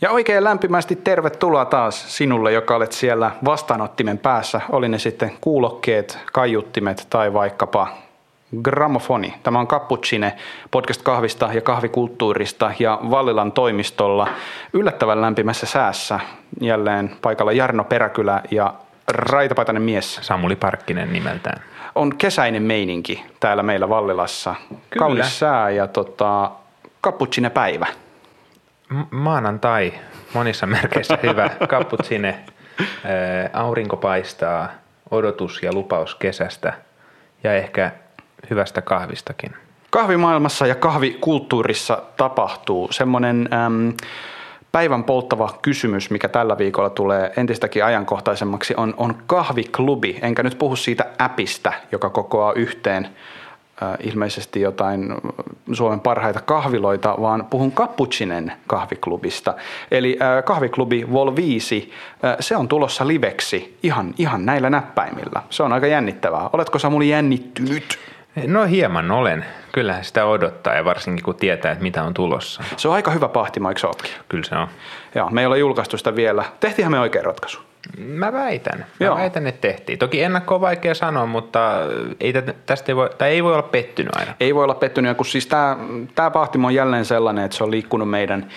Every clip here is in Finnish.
Ja oikein lämpimästi tervetuloa taas sinulle, joka olet siellä vastaanottimen päässä, oli ne sitten kuulokkeet, kaiuttimet tai vaikkapa Grammofoni. Tämä on Cappuccine podcast kahvista ja kahvikulttuurista ja Vallilan toimistolla yllättävän lämpimässä säässä. Jälleen paikalla Jarno Peräkylä ja raitapaitainen mies. Samuli Parkkinen nimeltään. On kesäinen meininki täällä meillä Vallilassa. Kyllä. Kaunis sää ja tota, Cappuccine päivä. Maanantai, monissa merkeissä hyvä. Cappuccine, ää, aurinko paistaa, odotus ja lupaus kesästä ja ehkä hyvästä kahvistakin. Kahvimaailmassa ja kahvikulttuurissa tapahtuu semmoinen äm, päivän polttava kysymys, mikä tällä viikolla tulee entistäkin ajankohtaisemmaksi, on, on kahviklubi. Enkä nyt puhu siitä appista, joka kokoaa yhteen ilmeisesti jotain Suomen parhaita kahviloita, vaan puhun Cappuccinen kahviklubista. Eli äh, kahviklubi Vol 5, äh, se on tulossa liveksi ihan, ihan näillä näppäimillä. Se on aika jännittävää. Oletko Samuli jännittynyt? No hieman olen. Kyllähän sitä odottaa ja varsinkin kun tietää, että mitä on tulossa. Se on aika hyvä pahtimo, eikö se? Kyllä se on. Joo, me ei ole julkaistu sitä vielä. Tehtiinhän me oikein ratkaisu. Mä väitän. Mä Joo. väitän, että tehtiin. Toki ennakko on vaikea sanoa, mutta ei tästä ei voi, tai ei voi olla pettynyt aina. Ei voi olla pettynyt, kun siis tämä, tämä pahtimo on jälleen sellainen, että se on liikkunut meidän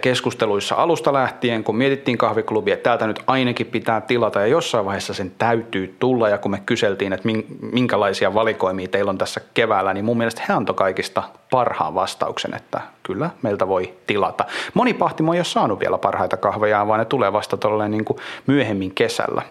keskusteluissa alusta lähtien, kun mietittiin kahviklubia, että täältä nyt ainakin pitää tilata ja jossain vaiheessa sen täytyy tulla ja kun me kyseltiin, että min- minkälaisia valikoimia teillä on tässä keväällä, niin mun mielestä he antoi kaikista parhaan vastauksen, että kyllä meiltä voi tilata. Moni pahtimo ei ole saanut vielä parhaita kahveja, vaan ne tulee vasta tolleen niin kuin myöhemmin kesällä.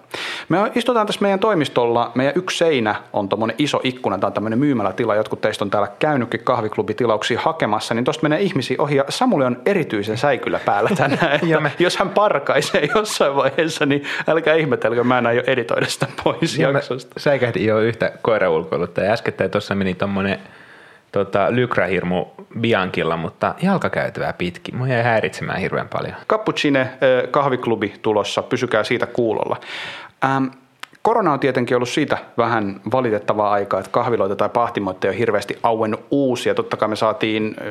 Me istutaan tässä meidän toimistolla, meidän yksi seinä on tuommoinen iso ikkuna, tämä on tämmöinen myymälätila, jotkut teistä on täällä käynytkin kahviklubitilauksia hakemassa, niin tuosta menee ihmisiä ohi ja Samuli on erityisen säikyllä päällä tänään, me- jos hän parkaisee jossain vaiheessa, niin älkää ihmetelkö, mä en aio editoida sitä pois Ja mä jaksosta. säikähdin jo yhtä koiraulkoilutta ja äskettäin tuossa meni tommonen tota, lykrähirmu Biankilla, mutta jalkakäytävää pitkin. Mua jäi häiritsemään hirveän paljon. Cappuccine kahviklubi tulossa, pysykää siitä kuulolla. Ähm, korona on tietenkin ollut siitä vähän valitettavaa aikaa, että kahviloita tai pahtimoita ei ole hirveästi auennut uusia. Totta kai me saatiin äh,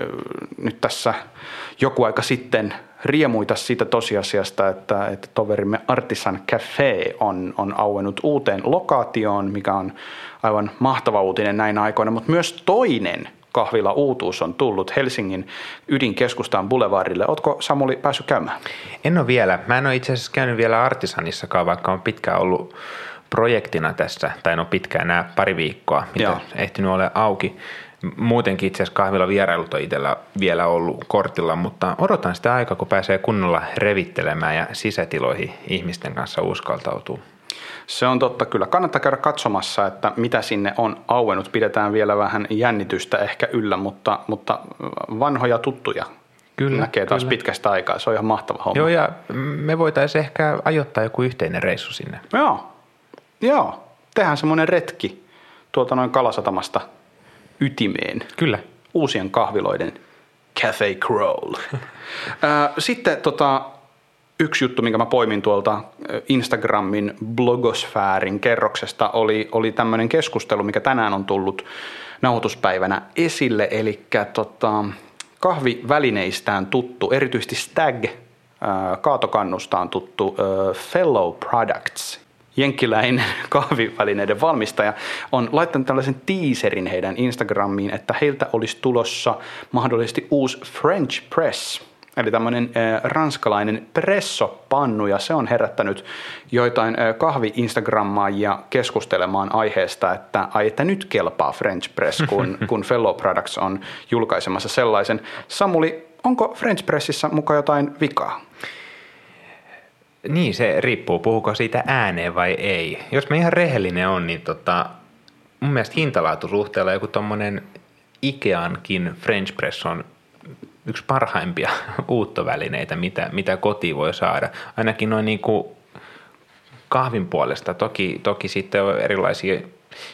nyt tässä joku aika sitten riemuita siitä tosiasiasta, että, että toverimme Artisan Cafe on, on auennut uuteen lokaatioon, mikä on aivan mahtava uutinen näinä aikoina, mutta myös toinen kahvila uutuus on tullut Helsingin ydinkeskustaan Boulevardille. Ootko Samuli päässyt käymään? En ole vielä. Mä en ole itse asiassa käynyt vielä Artisanissakaan, vaikka on pitkään ollut projektina tässä, tai no pitkään nämä pari viikkoa, mitä Joo. ehtinyt ole auki. Muutenkin itse asiassa kahvilla vierailut on itsellä vielä ollut kortilla, mutta odotan sitä aikaa, kun pääsee kunnolla revittelemään ja sisätiloihin ihmisten kanssa uskaltautuu. Se on totta kyllä. Kannattaa käydä katsomassa, että mitä sinne on auennut. Pidetään vielä vähän jännitystä ehkä yllä, mutta, mutta vanhoja tuttuja Kyllä, näkee taas kyllä. pitkästä aikaa. Se on ihan mahtava homma. Joo, ja me voitaisiin ehkä ajoittaa joku yhteinen reissu sinne. Joo. Joo. Tehdään semmoinen retki tuolta noin Kalasatamasta ytimeen. Kyllä. Uusien kahviloiden Cafe Crawl. Sitten tota, yksi juttu, minkä mä poimin tuolta Instagramin blogosfäärin kerroksesta, oli, oli tämmöinen keskustelu, mikä tänään on tullut nauhoituspäivänä esille, eli tota, kahvivälineistään tuttu, erityisesti Stag kaatokannustaan tuttu Fellow Products jenkkiläinen kahvivälineiden valmistaja on laittanut tällaisen teaserin heidän Instagramiin, että heiltä olisi tulossa mahdollisesti uusi French Press, eli tämmöinen äh, ranskalainen pressopannu, ja se on herättänyt joitain äh, kahvi-instagrammaajia keskustelemaan aiheesta, että ai että nyt kelpaa French Press, kun, kun Fellow Products on julkaisemassa sellaisen. Samuli, onko French Pressissä mukaan jotain vikaa? Niin, se riippuu, puhuko siitä ääneen vai ei. Jos me ihan rehellinen on, niin tota, mun mielestä hintalaatusuhteella joku tommonen Ikeankin French Press on yksi parhaimpia uuttovälineitä, mitä, mitä koti voi saada. Ainakin noin niinku kahvin puolesta. Toki, toki sitten on erilaisia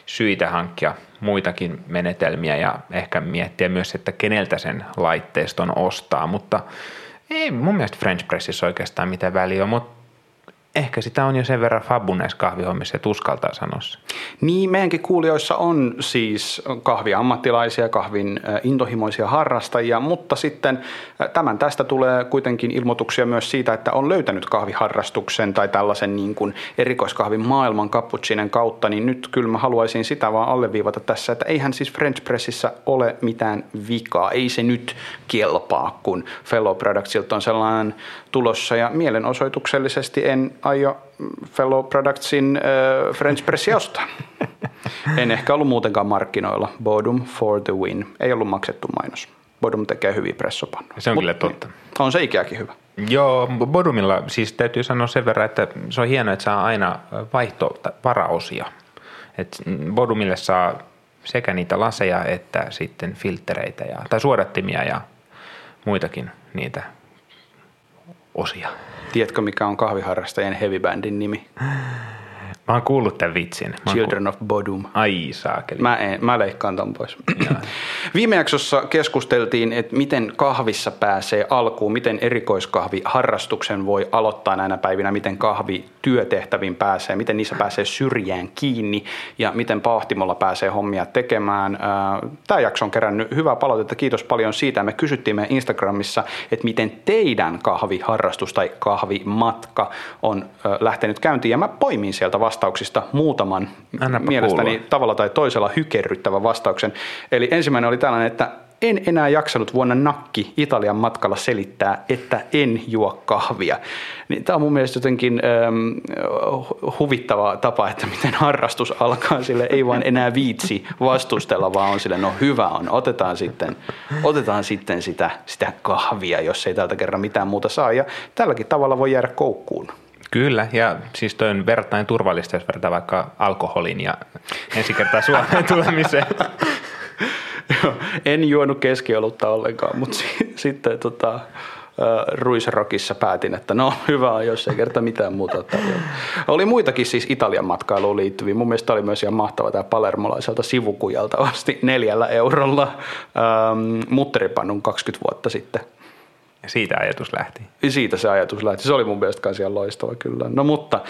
syitä hankkia muitakin menetelmiä ja ehkä miettiä myös, että keneltä sen laitteiston ostaa, mutta ei mun mielestä French Pressissä oikeastaan mitään väliä, mutta ehkä sitä on jo sen verran fabu näissä kahvihommissa, että uskaltaa sanoa. Niin, meidänkin kuulijoissa on siis kahviammattilaisia, kahvin intohimoisia harrastajia, mutta sitten tämän tästä tulee kuitenkin ilmoituksia myös siitä, että on löytänyt kahviharrastuksen tai tällaisen niin kuin erikoiskahvin maailman cappuccinen kautta, niin nyt kyllä mä haluaisin sitä vaan alleviivata tässä, että eihän siis French Pressissä ole mitään vikaa, ei se nyt kelpaa, kun Fellow Productsilta on sellainen tulossa ja mielenosoituksellisesti en aio Fellow Productsin äh, French Pressia ostaa. en ehkä ollut muutenkaan markkinoilla. Bodum for the win. Ei ollut maksettu mainos. Bodum tekee hyviä pressopannuja. Se on Mut, kyllä totta. On se ikäkin hyvä. Joo, Bodumilla siis täytyy sanoa sen verran, että se on hienoa, että saa aina vaihtovaraosia. Et Bodumille saa sekä niitä laseja että sitten filtereitä ja, tai suodattimia ja muitakin niitä osia. Tiedätkö, mikä on kahviharrastajien heavy-bandin nimi? Mä oon kuullut tämän vitsin. Mä Children kuullut. of Bodum. Ai saakeli. Mä, en, mä leikkaan ton pois. Viime jaksossa keskusteltiin, että miten kahvissa pääsee alkuun, miten erikoiskahviharrastuksen voi aloittaa näinä päivinä, miten kahvi työtehtäviin pääsee, miten niissä pääsee syrjään kiinni ja miten pahtimolla pääsee hommia tekemään. Tämä jakso on kerännyt hyvää palautetta, kiitos paljon siitä. Me kysyttiin meidän Instagramissa, että miten teidän kahviharrastus tai kahvimatka on lähtenyt käyntiin ja mä poimin sieltä vastauksista muutaman Annapa mielestäni kuulua. tavalla tai toisella hykerryttävän vastauksen. Eli ensimmäinen oli tällainen, että en enää jaksanut vuonna nakki Italian matkalla selittää, että en juo kahvia. Niin tämä on mun mielestä jotenkin ähm, huvittava tapa, että miten harrastus alkaa. Sille ei vaan enää viitsi vastustella, vaan on sille, no hyvä on, otetaan sitten, otetaan sitten sitä, sitä kahvia, jos ei tältä kerran mitään muuta saa. Ja tälläkin tavalla voi jäädä koukkuun. Kyllä, ja siis toi on vertain turvallista, jos vertaa vaikka alkoholin ja ensi kertaa Suomeen tulemiseen. en juonut keskiolutta ollenkaan, mutta sitten tota, Ruisrokissa päätin, että no hyvä on, jos ei kerta mitään muuta tarjolla. Oli muitakin siis Italian matkailuun liittyviä. Mun mielestä oli myös ihan mahtava tämä palermolaiselta sivukujalta asti neljällä eurolla ähm, mutteripannun 20 vuotta sitten. Ja siitä ajatus lähti. Siitä se ajatus lähti. Se oli mun mielestä ihan loistava kyllä. No mutta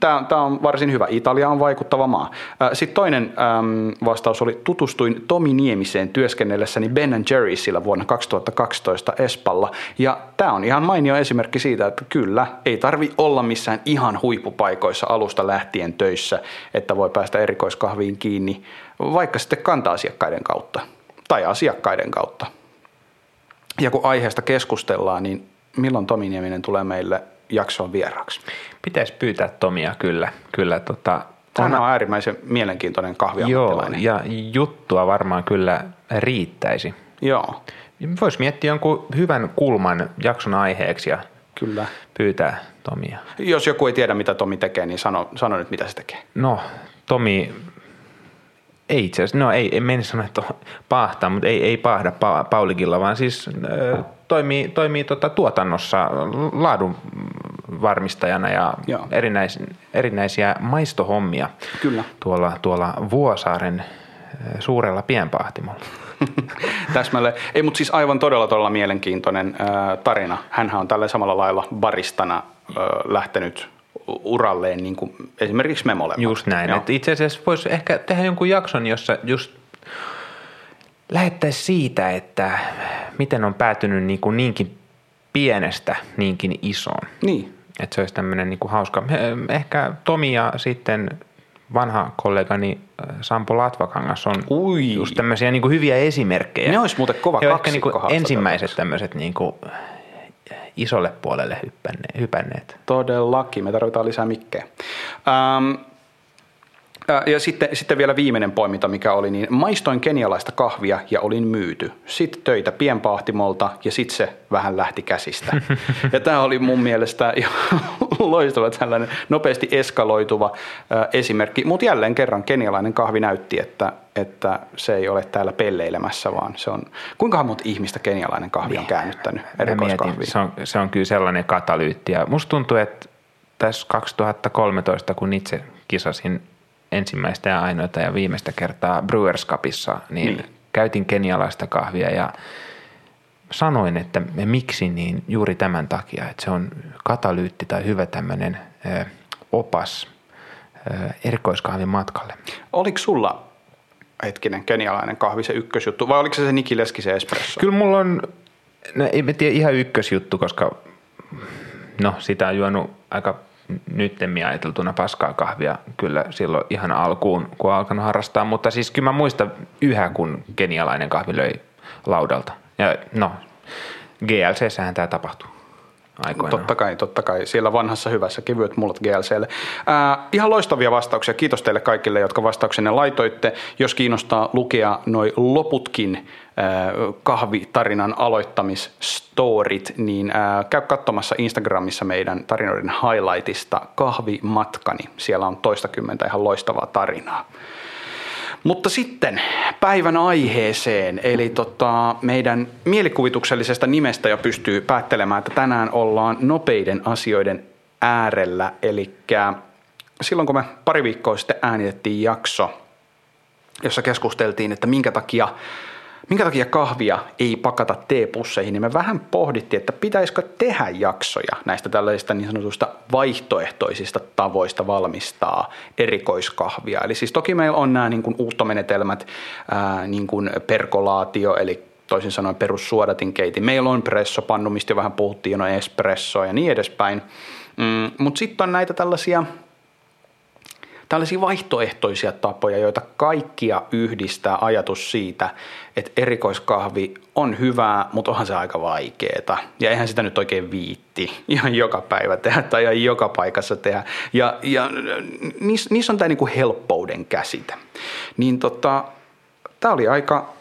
tämä on varsin hyvä. Italia on vaikuttava maa. Sitten toinen äm, vastaus oli, tutustuin Tomi Niemiseen työskennellessäni Ben Jerry'sillä vuonna 2012 Espalla. Ja tämä on ihan mainio esimerkki siitä, että kyllä, ei tarvi olla missään ihan huippupaikoissa alusta lähtien töissä, että voi päästä erikoiskahviin kiinni, vaikka sitten kanta-asiakkaiden kautta tai asiakkaiden kautta. Ja kun aiheesta keskustellaan, niin milloin Tomi Nieminen tulee meille jaksoon vieraaksi? Pitäisi pyytää Tomia kyllä. kyllä tota, Hän on äärimmäisen mielenkiintoinen kahviammattilainen. Joo, ja juttua varmaan kyllä riittäisi. Joo. Voisi miettiä jonkun hyvän kulman jakson aiheeksi ja Kyllä. pyytää Tomia. Jos joku ei tiedä, mitä Tomi tekee, niin sano, sano nyt, mitä se tekee. No, Tomi ei itse asiassa, no ei, en meni sanoa, että pahtaa, mutta ei, ei pahda pa, Paulikilla, vaan siis ö, toimii, toimii tota tuotannossa laadun varmistajana ja erinäis, erinäisiä maistohommia Kyllä. Tuolla, tuolla Vuosaaren suurella pienpahtimolla. Täsmälleen. Ei, mutta siis aivan todella todella mielenkiintoinen äh, tarina. Hänhän on tällä samalla lailla baristana äh, lähtenyt uralleen niin kuin esimerkiksi Memolle. Just näin. Että itse asiassa voisi ehkä tehdä jonkun jakson, jossa just lähettäisiin siitä, että miten on päätynyt niin kuin niinkin pienestä niinkin isoon. Niin. Että se olisi tämmöinen niin kuin hauska. Ehkä Tomi ja sitten vanha kollegani Sampo Latvakangas on Ui. just tämmöisiä niin kuin hyviä esimerkkejä. Ne olisi muuten kova ehkä niin kuin ensimmäiset tämmöiset niin kuin isolle puolelle hypänneet. Todellakin, me tarvitaan lisää mikkejä. Ähm, ja sitten, sitten vielä viimeinen poiminta, mikä oli, niin maistoin kenialaista kahvia ja olin myyty. Sitten töitä pienpahtimolta ja sitten se vähän lähti käsistä. Ja tämä oli mun mielestä loistava tällainen nopeasti eskaloituva esimerkki. Mutta jälleen kerran kenialainen kahvi näytti, että, että se ei ole täällä pelleilemässä, vaan se on... Kuinka monta ihmistä kenialainen kahvi on käännyttänyt erikoiskahviin? Se on, se on kyllä sellainen katalyytti. Ja musta tuntuu, että tässä 2013, kun itse kisasin ensimmäistä ja ainoita ja viimeistä kertaa Brewers Cupissa, niin, niin. käytin kenialaista kahvia ja sanoin, että miksi, niin juuri tämän takia, että se on katalyytti tai hyvä tämmöinen opas erikoiskahvin matkalle. Oliko sulla hetkinen kenialainen kahvi se ykkösjuttu vai oliko se se Niki Leskisen espresso? Kyllä mulla on, no ei tiedä ihan ykkösjuttu, koska no sitä on juonut aika nyttemmin ajateltuna paskaa kahvia kyllä silloin ihan alkuun, kun alkanut harrastaa, mutta siis kyllä mä muistan yhä, kun kenialainen kahvi löi laudalta. Ja no, GLC-sähän tämä tapahtuu aikoinaan. Totta kai, totta kai. Siellä vanhassa hyvässä kevyet mullat GLClle. Ää, ihan loistavia vastauksia. Kiitos teille kaikille, jotka vastauksenne laitoitte. Jos kiinnostaa lukea noin loputkin ää, kahvitarinan aloittamisstorit, niin ää, käy katsomassa Instagramissa meidän tarinoiden highlightista kahvimatkani. Siellä on toistakymmentä ihan loistavaa tarinaa. Mutta sitten päivän aiheeseen, eli tota, meidän mielikuvituksellisesta nimestä jo pystyy päättelemään, että tänään ollaan nopeiden asioiden äärellä. Eli silloin kun me pari viikkoa sitten äänitettiin jakso, jossa keskusteltiin, että minkä takia minkä takia kahvia ei pakata teepusseihin, niin me vähän pohdittiin, että pitäisikö tehdä jaksoja näistä tällaisista niin sanotusta vaihtoehtoisista tavoista valmistaa erikoiskahvia. Eli siis toki meillä on nämä niin kuin uuttomenetelmät, ää, niin kuin perkolaatio, eli toisin sanoen perussuodatin keiti. Meillä on pressopannu, mistä jo vähän puhuttiin, on espresso ja niin edespäin. Mm, Mutta sitten on näitä tällaisia – tällaisia vaihtoehtoisia tapoja, joita kaikkia yhdistää ajatus siitä, että erikoiskahvi on hyvää, mutta onhan se aika vaikeeta. Ja eihän sitä nyt oikein viitti ihan joka päivä tehdä tai ihan joka paikassa tehdä. Ja, ja niissä, niissä on tämä niinku helppouden käsite. Niin tota, tämä oli aika,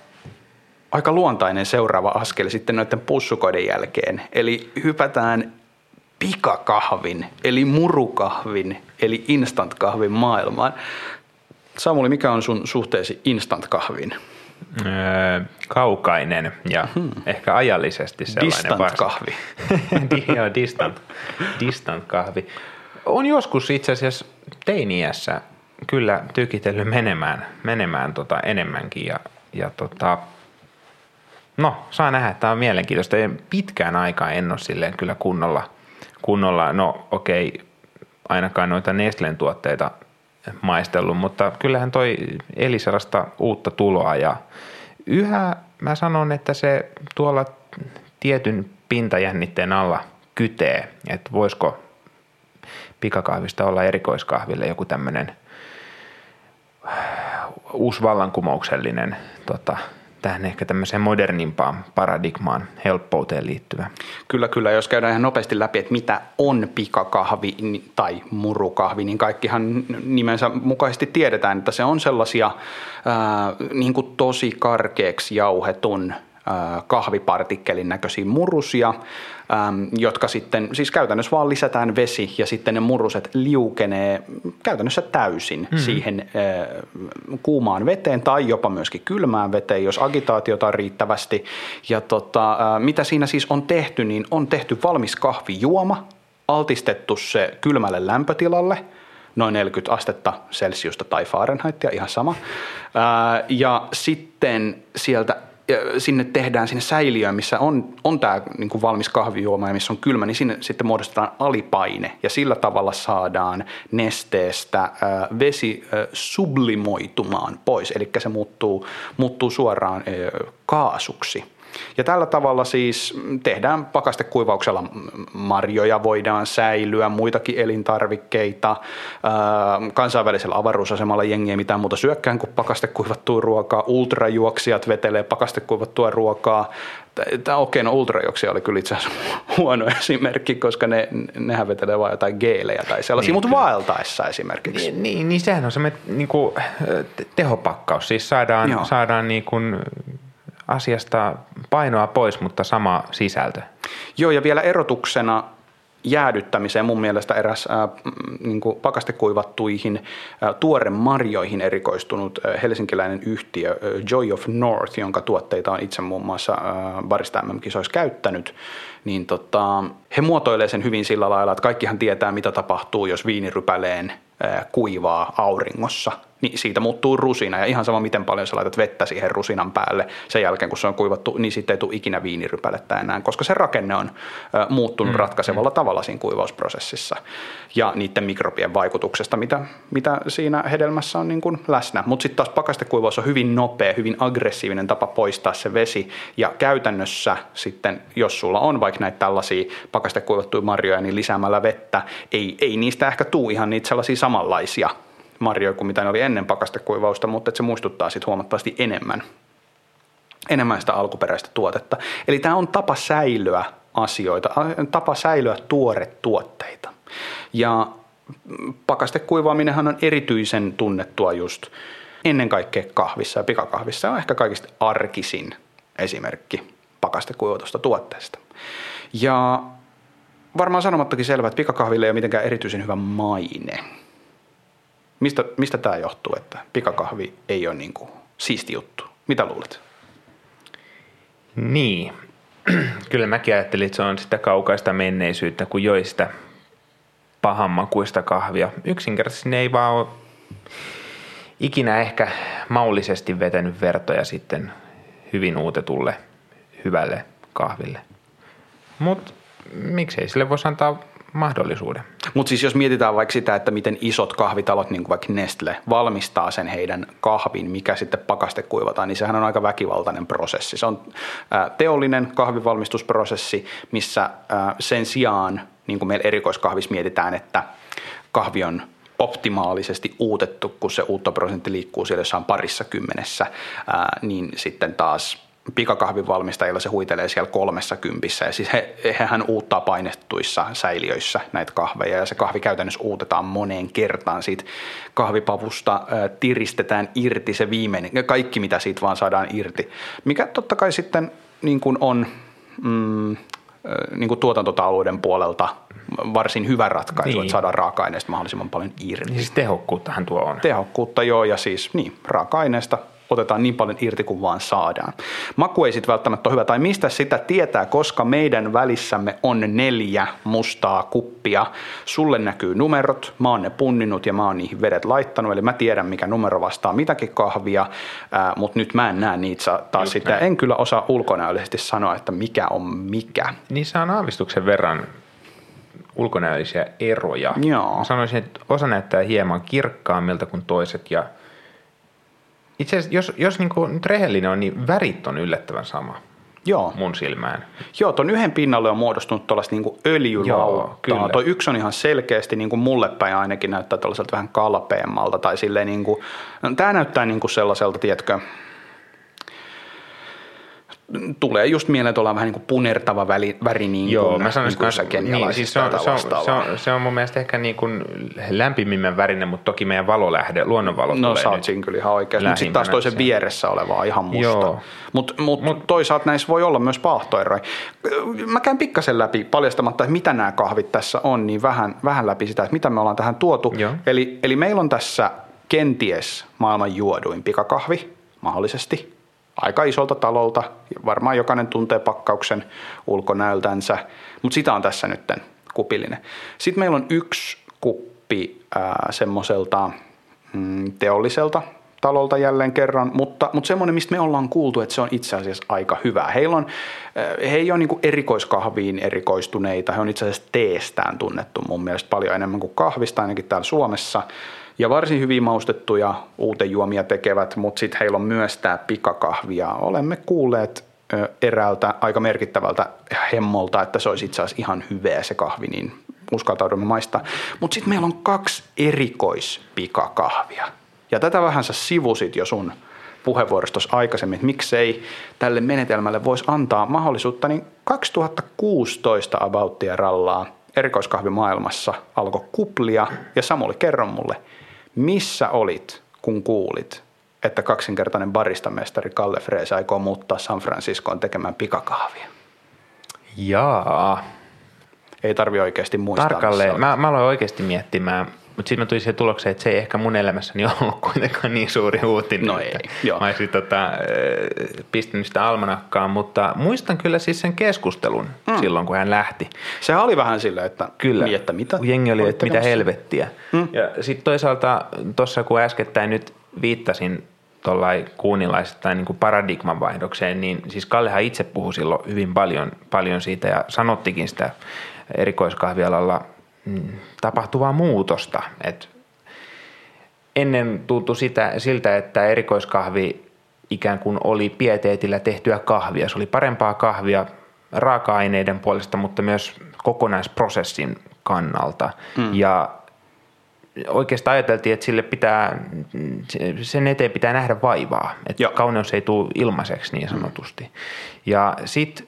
aika luontainen seuraava askel sitten noiden pussukoiden jälkeen. Eli hypätään pikakahvin, eli murukahvin, eli instant-kahvin maailmaan. Samuli, mikä on sun suhteesi instant-kahviin? Öö, kaukainen ja hmm. ehkä ajallisesti sellainen. Distant vasta. kahvi. Joo, distant, distant kahvi. On joskus itse asiassa teiniässä kyllä tykitellyt menemään, menemään tota enemmänkin ja, ja tota, no saa nähdä, että tämä on mielenkiintoista. Pitkään aikaa en ole silleen kyllä kunnolla – kunnolla, no okei, okay, ainakaan noita Nestlen tuotteita maistellut, mutta kyllähän toi eli sellaista uutta tuloa ja yhä mä sanon, että se tuolla tietyn pintajännitteen alla kytee, että voisiko pikakahvista olla erikoiskahville joku tämmöinen uusi vallankumouksellinen tota, tähän ehkä tämmöiseen modernimpaan paradigmaan, helppouteen liittyvä. Kyllä, kyllä. Jos käydään ihan nopeasti läpi, että mitä on pikakahvi tai murukahvi, niin kaikkihan nimensä mukaisesti tiedetään, että se on sellaisia ää, niin kuin tosi karkeaksi jauhetun kahvipartikkelin näköisiä murusia, jotka sitten, siis käytännössä vaan lisätään vesi ja sitten ne muruset liukenee käytännössä täysin hmm. siihen kuumaan veteen tai jopa myöskin kylmään veteen, jos agitaatiota on riittävästi. Ja tota, mitä siinä siis on tehty, niin on tehty valmis kahvijuoma, altistettu se kylmälle lämpötilalle – noin 40 astetta Celsiusta tai Fahrenheitia, ihan sama. ja sitten sieltä sinne tehdään sinne säiliöön, missä on, on tämä niin kuin valmis kahvijuoma ja missä on kylmä, niin sinne sitten muodostetaan alipaine ja sillä tavalla saadaan nesteestä äh, vesi äh, sublimoitumaan pois, eli se muuttuu, muuttuu suoraan äh, kaasuksi. Ja tällä tavalla siis tehdään pakastekuivauksella marjoja, voidaan säilyä, muitakin elintarvikkeita. Kansainvälisellä avaruusasemalla jengi ei mitään muuta syökkään kuin pakastekuivattua ruokaa. Ultrajuoksijat vetelee pakastekuivattua ruokaa. Tämä okei, okay, no ultrajuoksija oli kyllä itse asiassa huono esimerkki, koska ne, nehän vetelee vain jotain geelejä tai sellaisia, niin, mutta vaeltaessa esimerkiksi. Niin, niin, niin sehän on se niin kuin, tehopakkaus. Siis saadaan, saadaan niin kuin asiasta painoa pois, mutta sama sisältö. Joo, ja vielä erotuksena jäädyttämiseen mun mielestä eräs ää, niin kuin pakastekuivattuihin ää, tuore marjoihin erikoistunut ää, helsinkiläinen yhtiö ää, Joy of North, jonka tuotteita on itse muun muassa ää, Barista MM-kisoissa käyttänyt, niin tota, he muotoilee sen hyvin sillä lailla, että kaikkihan tietää, mitä tapahtuu, jos viinirypäleen ää, kuivaa auringossa – niin siitä muuttuu rusina. Ja ihan sama, miten paljon sä laitat vettä siihen rusinan päälle sen jälkeen, kun se on kuivattu, niin sitten ei tule ikinä viinirypälettä enää, koska se rakenne on muuttunut mm. ratkaisevalla tavalla siinä kuivausprosessissa ja niiden mikrobien vaikutuksesta, mitä, mitä siinä hedelmässä on niin kuin läsnä. Mutta sitten taas pakastekuivaus on hyvin nopea, hyvin aggressiivinen tapa poistaa se vesi ja käytännössä sitten, jos sulla on vaikka näitä tällaisia pakastekuivattuja marjoja, niin lisäämällä vettä ei, ei niistä ehkä tuu ihan niitä sellaisia samanlaisia marjoja kuin mitä ne oli ennen pakastekuivausta, mutta se muistuttaa sitten huomattavasti enemmän enemmän sitä alkuperäistä tuotetta. Eli tämä on tapa säilyä asioita, tapa säilyä tuoretuotteita. Ja pakastekuivaaminenhan on erityisen tunnettua just ennen kaikkea kahvissa ja pikakahvissa. on ehkä kaikista arkisin esimerkki pakastekuivatusta tuotteesta. Ja varmaan sanomattakin selvä, että pikakahville ei ole mitenkään erityisen hyvä maine. Mistä, mistä tämä johtuu, että pikakahvi ei ole niin kuin siisti juttu? Mitä luulet? Niin. Kyllä mäkin ajattelin, että se on sitä kaukaista menneisyyttä, kun joi sitä pahanmakuista kahvia. Yksinkertaisesti ne ei vaan ole ikinä ehkä maullisesti vetänyt vertoja sitten hyvin uutetulle hyvälle kahville. Mutta miksei sille voisi antaa mahdollisuuden. Mutta siis jos mietitään vaikka sitä, että miten isot kahvitalot, niin kuin vaikka Nestle, valmistaa sen heidän kahvin, mikä sitten pakaste kuivataan, niin sehän on aika väkivaltainen prosessi. Se on teollinen kahvivalmistusprosessi, missä sen sijaan, niin kuin meillä erikoiskahvis mietitään, että kahvi on optimaalisesti uutettu, kun se uuttoprosentti liikkuu siellä jossain parissa kymmenessä, niin sitten taas pikakahvin valmistajilla se huitelee siellä kolmessa kympissä ja siis he, hehän uuttaa painettuissa säiliöissä näitä kahveja ja se kahvi käytännössä uutetaan moneen kertaan siitä kahvipavusta ä, tiristetään irti se viimeinen, kaikki mitä siitä vaan saadaan irti, mikä totta kai sitten niin kuin on mm, niin kuin tuotantotaluuden puolelta varsin hyvä ratkaisu, niin. että saadaan raaka-aineesta mahdollisimman paljon irti. Siis tehokkuuttahan tuo on. Tehokkuutta joo ja siis niin, raaka-aineesta otetaan niin paljon irti kuin vaan saadaan. Maku ei sitten välttämättä ole hyvä, tai mistä sitä tietää, koska meidän välissämme on neljä mustaa kuppia. Sulle näkyy numerot, mä oon ne punninut ja mä oon niihin vedet laittanut, eli mä tiedän mikä numero vastaa mitäkin kahvia, mutta nyt mä en näe niitä taas sitä. En kyllä osaa ulkonäöllisesti sanoa, että mikä on mikä. Niissä on aavistuksen verran ulkonäöllisiä eroja. Joo. Sanoisin, että osa näyttää hieman kirkkaammilta kuin toiset ja itse asiassa, jos, jos niin kuin nyt rehellinen on, niin värit on yllättävän sama. Joo. mun silmään. Joo, tuon yhden pinnalle on muodostunut tuollaista niin öljylauttaa. Tuo yksi on ihan selkeästi, niin kuin mulle päin ainakin näyttää tuollaiselta vähän kalpeammalta. Tai silleen niin kuin, no, tämä näyttää niin kuin sellaiselta, tiedätkö, tulee just mieleen, että ollaan vähän niin kuin punertava väri, väri niin Joo, kuin, mä sanoisin niin kanssa, niin, siis se, on, se, on, se, on, se on mun mielestä ehkä niin kuin lämpimimmän värinen, mutta toki meidän valolähde, luonnonvalo No tulee sä oot siinä kyllä ihan oikein. Mutta sitten taas toisen vieressä olevaa ihan musta. Mutta mut, mut, toisaalta näissä voi olla myös paahtoeroja. Mä käyn pikkasen läpi paljastamatta, että mitä nämä kahvit tässä on, niin vähän, vähän läpi sitä, että mitä me ollaan tähän tuotu. Eli, eli meillä on tässä kenties maailman juoduin pikakahvi, mahdollisesti aika isolta talolta. Varmaan jokainen tuntee pakkauksen ulkonäöltänsä, mutta sitä on tässä nyt kupillinen. Sitten meillä on yksi kuppi semmoiselta mm, teolliselta talolta jälleen kerran, mutta, mutta semmoinen, mistä me ollaan kuultu, että se on itse asiassa aika hyvä. Heillä on, he ei ole niin erikoiskahviin erikoistuneita, he on itse asiassa teestään tunnettu mun mielestä paljon enemmän kuin kahvista, ainakin täällä Suomessa ja varsin hyvin maustettuja uutejuomia tekevät, mutta sitten heillä on myös tämä pikakahvia. Olemme kuulleet eräältä aika merkittävältä hemmolta, että se olisi itse asiassa ihan hyvää se kahvi, niin uskaltaudumme maistaa. Mutta sitten meillä on kaksi erikoispikakahvia. Ja tätä vähän sä sivusit jo sun puheenvuorostossa aikaisemmin, että miksei tälle menetelmälle voisi antaa mahdollisuutta, niin 2016 abouttia rallaa erikoiskahvimaailmassa alkoi kuplia ja Samuli kerro mulle – missä olit, kun kuulit, että kaksinkertainen baristamestari Kalle Frees aikoo muuttaa San Franciscoon tekemään pikakahvia? Jaa. Ei tarvi oikeasti muistaa. Tarkalleen. Mä, mä aloin oikeasti miettimään mutta sitten mä tulin siihen tulokseen, että se ei ehkä mun elämässäni ollut kuitenkaan niin suuri uutinen. No ei, joo. Mä olisin tota, pistänyt sitä almanakkaan, mutta muistan kyllä siis sen keskustelun mm. silloin, kun hän lähti. Sehän oli vähän silleen, että, kyllä. Niin, että mitä? Jengi oli, että mitä helvettiä. Mm. Ja sitten toisaalta tuossa, kun äskettäin nyt viittasin tuollain kuunilaisittain niin paradigman vaihdokseen, niin siis Kallehan itse puhui silloin hyvin paljon, paljon siitä ja sanottikin sitä erikoiskahvialalla tapahtuvaa muutosta. Et ennen tuntui sitä, siltä, että erikoiskahvi ikään kuin oli pieteetillä tehtyä kahvia. Se oli parempaa kahvia raaka-aineiden puolesta, mutta myös kokonaisprosessin kannalta. Mm. Ja oikeastaan ajateltiin, että sille pitää, sen eteen pitää nähdä vaivaa, että Joo. kauneus ei tule ilmaiseksi niin sanotusti. Mm. Ja sitten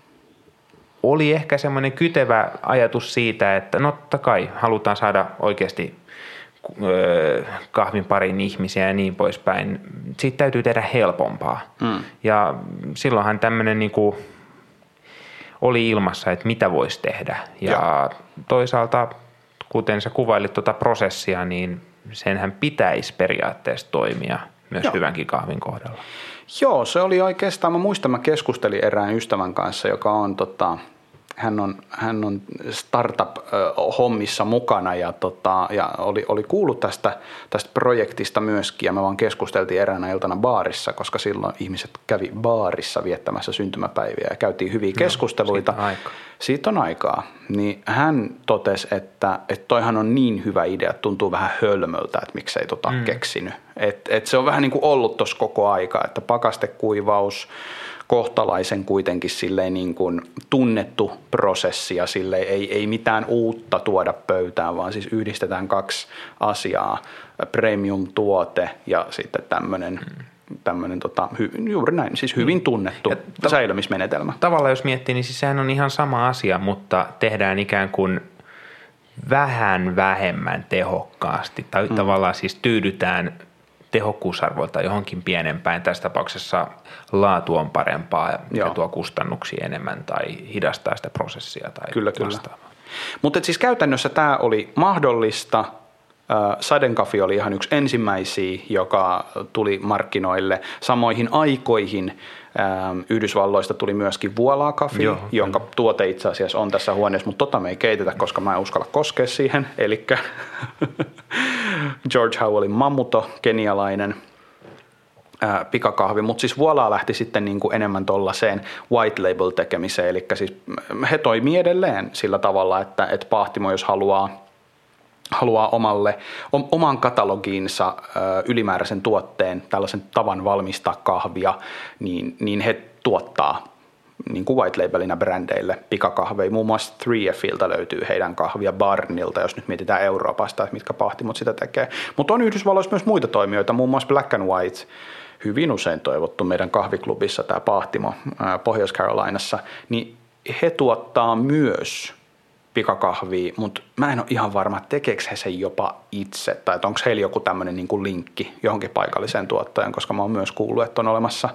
oli ehkä semmoinen kytevä ajatus siitä, että no totta kai halutaan saada oikeasti kahvin parin ihmisiä ja niin poispäin. Siitä täytyy tehdä helpompaa. Mm. Ja silloinhan tämmöinen niin kuin oli ilmassa, että mitä voisi tehdä. Ja, ja toisaalta, kuten sä kuvailit tuota prosessia, niin senhän pitäisi periaatteessa toimia myös Joo. hyvänkin kahvin kohdalla. Joo, se oli oikeastaan, mä muistan, mä keskustelin erään ystävän kanssa, joka on tota, hän on, hän on startup-hommissa mukana ja, tota, ja oli, oli kuullut tästä, tästä projektista myöskin ja me vaan keskusteltiin eräänä iltana baarissa, koska silloin ihmiset kävi baarissa viettämässä syntymäpäiviä ja käytiin hyviä no, keskusteluita. Siitä on, aika. siitä on aikaa. Niin hän totesi, että, että toihan on niin hyvä idea, että tuntuu vähän hölmöltä, että miksei tota mm. keksinyt. Et, et se on vähän niin kuin ollut tuossa koko aika, että pakastekuivaus, kohtalaisen kuitenkin silleen niin kuin tunnettu prosessi ja sille ei, ei mitään uutta tuoda pöytään, vaan siis yhdistetään kaksi asiaa, premium-tuote ja sitten tämmöinen tämmöinen tota, hy, juuri näin, siis hyvin tunnettu ta- säilymismenetelmä. Tavallaan jos miettii, niin siis sehän on ihan sama asia, mutta tehdään ikään kuin vähän vähemmän tehokkaasti. Tai mm. tavallaan siis tyydytään tehokkuusarvoilta johonkin pienempään. Tässä tapauksessa laatu on parempaa ja tuo kustannuksia enemmän tai hidastaa sitä prosessia tai Kyllä, kyllä. Mutta siis käytännössä tämä oli mahdollista. Sadenkafi oli ihan yksi ensimmäisiä, joka tuli markkinoille samoihin aikoihin. Yhdysvalloista tuli myöskin vuolaa kafi, Joo, jonka kyllä. tuote itse asiassa on tässä huoneessa, mutta tota me ei keitetä, koska mä en uskalla koskea siihen. Eli George Howellin mammuto, kenialainen ää, pikakahvi, mutta siis Vuolaa lähti sitten niin kuin enemmän tuollaiseen white label tekemiseen, eli siis he toimii edelleen sillä tavalla, että, että Pahtimo, jos haluaa haluaa omalle, oman katalogiinsa ylimääräisen tuotteen, tällaisen tavan valmistaa kahvia, niin, niin he tuottaa niin kuin white labelinä brändeille pikakahveja. Muun muassa 3Filtä löytyy heidän kahvia Barnilta, jos nyt mietitään Euroopasta, että mitkä pahtimot sitä tekee. Mutta on Yhdysvalloissa myös muita toimijoita, muun muassa Black and White, hyvin usein toivottu meidän kahviklubissa tämä pahtimo Pohjois-Carolinassa, niin he tuottaa myös pikakahvia, mutta mä en ole ihan varma, tekeekö he sen jopa itse, tai onko heillä joku tämmöinen niin linkki johonkin paikalliseen tuottajan, koska mä oon myös kuullut, että on olemassa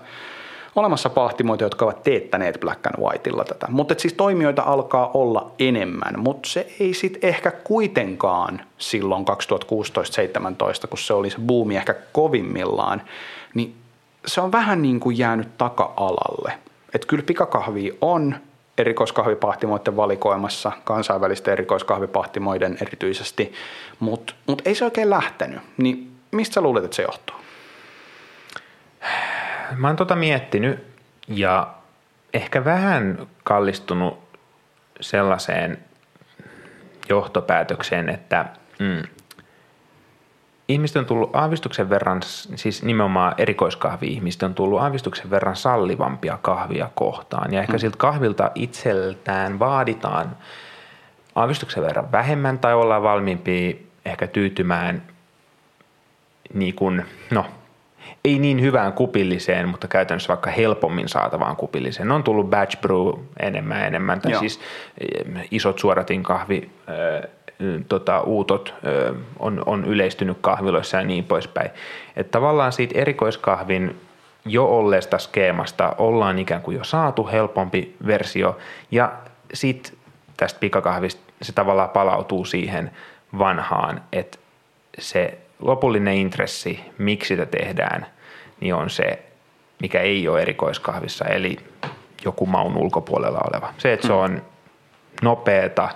olemassa pahtimoita, jotka ovat teettäneet Black and Whiteilla tätä. Mutta siis toimijoita alkaa olla enemmän, mutta se ei sitten ehkä kuitenkaan silloin 2016-2017, kun se oli se buumi ehkä kovimmillaan, niin se on vähän niin kuin jäänyt taka-alalle. Että kyllä pikakahvi on erikoiskahvipahtimoiden valikoimassa, kansainvälisten erikoiskahvipahtimoiden erityisesti, mutta mut ei se oikein lähtenyt. Niin mistä sä luulet, että se johtuu? Mä oon tota miettinyt ja ehkä vähän kallistunut sellaiseen johtopäätökseen, että mm, ihmiset on tullut aavistuksen verran, siis nimenomaan erikoiskahvi-ihmiset on tullut aavistuksen verran sallivampia kahvia kohtaan. Ja ehkä mm. siltä kahvilta itseltään vaaditaan aavistuksen verran vähemmän tai ollaan valmiimpia ehkä tyytymään niin kuin, no, ei niin hyvään kupilliseen, mutta käytännössä vaikka helpommin saatavaan kupilliseen. Ne on tullut batch brew enemmän ja enemmän, tai Joo. siis eh, isot suoratin kahvi, äh, tota, uutot äh, on, on yleistynyt kahviloissa ja niin poispäin. Että tavallaan siitä erikoiskahvin jo olleesta skeemasta ollaan ikään kuin jo saatu helpompi versio, ja sitten tästä pikakahvista se tavallaan palautuu siihen vanhaan, että se lopullinen intressi, miksi sitä tehdään, niin on se, mikä ei ole erikoiskahvissa, eli joku maun ulkopuolella oleva. Se, että se mm. on nopeeta,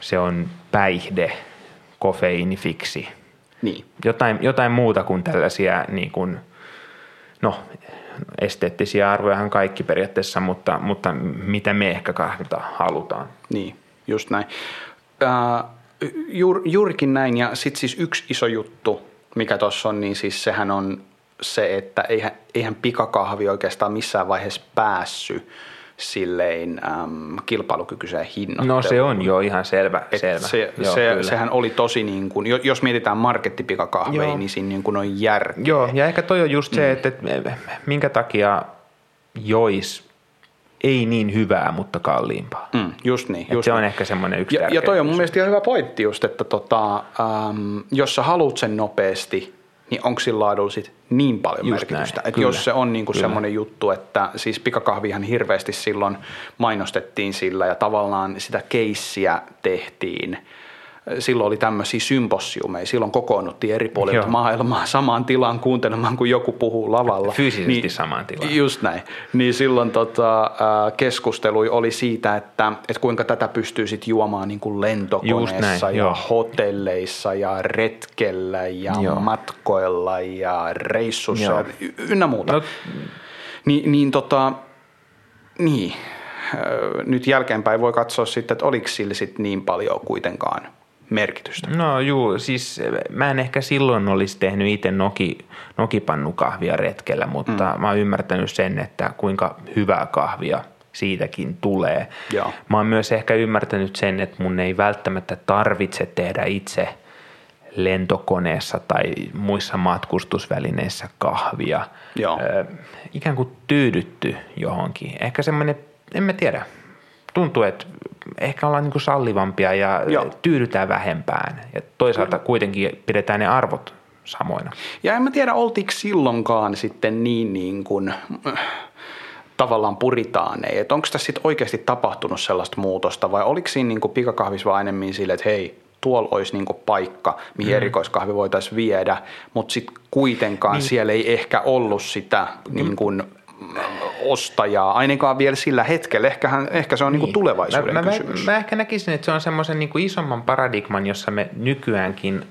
se on päihde, kofeiinifiksi, Niin. Jotain, jotain muuta kuin tällaisia niin kuin, no, esteettisiä arvojahan kaikki periaatteessa, mutta, mutta mitä me ehkä kahvilta halutaan. Niin, just näin. Äh, juur, juurikin näin, ja sitten siis yksi iso juttu, mikä tuossa on, niin siis sehän on se, että eihän, eihän pikakahvi oikeastaan missään vaiheessa päässyt silleen äm, kilpailukykyiseen hinnoitteluun. No se on jo ihan selvä. Et selvä. Se, Joo, se, kyllä. sehän oli tosi niin kuin, jo- jos mietitään markettipikakahveja, Joo. niin siinä niin kuin on järkeä. Joo, ja ehkä toi on just se, että, että minkä takia jois ei niin hyvää, mutta kalliimpaa. Mm, just niin. Just Just se on niin. ehkä semmoinen yksi Ja, ja toi on mun mielestä ihan hyvä pointti just, että tota, äm, jos sä haluat sen nopeasti, niin onko sillä laadulla sit niin paljon Just merkitystä. näin, Että kyllä, jos se on niinku semmoinen juttu, että siis pikakahvihan hirveästi silloin mainostettiin sillä ja tavallaan sitä keissiä tehtiin. Silloin oli tämmöisiä symposiumeja, silloin kokoonnuttiin eri puolilta Joo. maailmaa samaan tilaan kuuntelemaan, kun joku puhuu lavalla. Fyysisesti samaan tilaan. Just näin. Niin silloin tota, keskustelui oli siitä, että, että kuinka tätä pystyy sit juomaan niin kuin lentokoneessa näin, ja joo. hotelleissa ja retkellä ja Joo. matkoilla ja reissussa Joo. ja ynnä muuta. No, Ni, niin tota, niin. Nyt jälkeenpäin voi katsoa sitten, että oliko sillä sit niin paljon kuitenkaan merkitystä. no juu, siis mä en ehkä silloin olisi tehnyt itse noki, nokipannukahvia retkellä, mutta mm. mä oon ymmärtänyt sen, että kuinka hyvää kahvia siitäkin tulee. Joo. Mä oon myös ehkä ymmärtänyt sen, että mun ei välttämättä tarvitse tehdä itse lentokoneessa tai muissa matkustusvälineissä kahvia. Joo. Ö, ikään kuin tyydytty johonkin. Ehkä semmoinen, en mä tiedä, tuntuu, että ehkä ollaan niin kuin sallivampia ja Joo. tyydytään vähempään. Ja toisaalta kuitenkin pidetään ne arvot samoina. Ja en mä tiedä, oltiinko silloinkaan sitten niin, niin kuin, äh, tavallaan puritaaneja, että onko tässä sitten oikeasti tapahtunut sellaista muutosta vai oliko siinä niin pikakahvissa vaan enemmän sille, että hei, tuolla olisi niin paikka, mihin mm. erikoiskahvi voitaisiin viedä, mutta sitten kuitenkaan niin. siellä ei ehkä ollut sitä niin kuin, ostajaa, ainakaan vielä sillä hetkellä. Ehkähän, ehkä se on niin. Niin tulevaisuuden mä, mä, kysymys. Mä, mä ehkä näkisin, että se on semmoisen niin isomman paradigman, jossa me nykyäänkin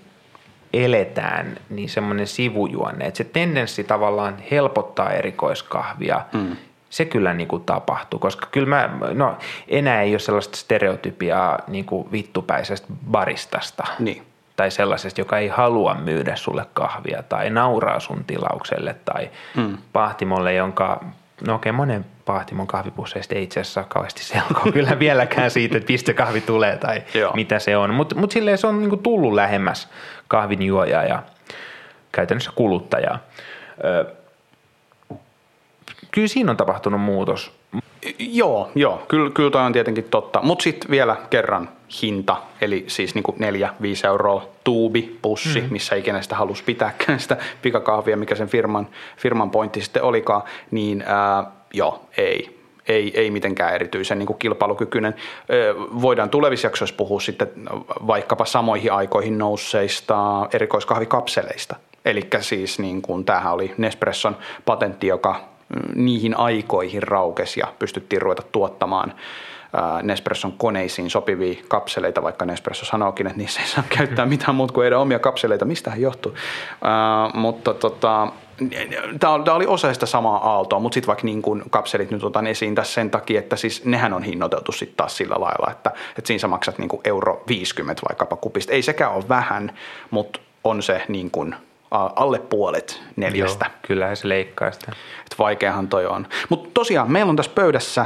eletään, niin semmoinen sivujuonne, että se tendenssi tavallaan helpottaa erikoiskahvia, mm. se kyllä niin kuin tapahtuu, koska kyllä mä, no enää ei ole sellaista stereotypiaa niin kuin vittupäisestä baristasta. Niin. Tai sellaisesta, joka ei halua myydä sulle kahvia tai nauraa sun tilaukselle tai mm. pahtimolle, jonka, no okei, monen pahtimon kahvipusseista ei itse asiassa kauheasti selkoa kyllä vieläkään siitä, että mistä kahvi tulee tai Joo. mitä se on. Mutta mut silleen se on niinku tullut lähemmäs kahvin juojaa ja käytännössä kuluttajaa. Ö, kyllä siinä on tapahtunut muutos. Joo, joo, kyllä, kyllä toi on tietenkin totta. Mutta sitten vielä kerran hinta, eli siis niinku 4-5 euroa tuubi, pussi, mm. missä ikinä sitä halusi pitääkään sitä pikakahvia, mikä sen firman, firman pointti sitten olikaan, niin ää, joo, ei. Ei, ei mitenkään erityisen niin kilpailukykyinen. Ö, Voidaan tulevissa jaksoissa puhua sitten vaikkapa samoihin aikoihin nousseista erikoiskahvikapseleista. Eli siis niin kuin, tämähän oli Nespresson patentti, joka mm, niihin aikoihin raukesi ja pystyttiin ruveta tuottamaan Nespresson koneisiin sopivia kapseleita, vaikka Nespresso sanookin, että niissä ei saa käyttää mitään muuta kuin heidän omia kapseleita. Mistähän johtuu? Ää, mutta tota, tämä oli osa sitä samaa aaltoa, mutta sitten vaikka niin kun kapselit nyt otan esiin tässä sen takia, että siis nehän on hinnoiteltu sitten taas sillä lailla, että, että siinä sä maksat niin euro 50 vaikkapa kupista. Ei sekään ole vähän, mutta on se niin kuin alle puolet neljästä. Joo, kyllähän se leikkaa sitä. Että vaikeahan toi on. Mutta tosiaan, meillä on tässä pöydässä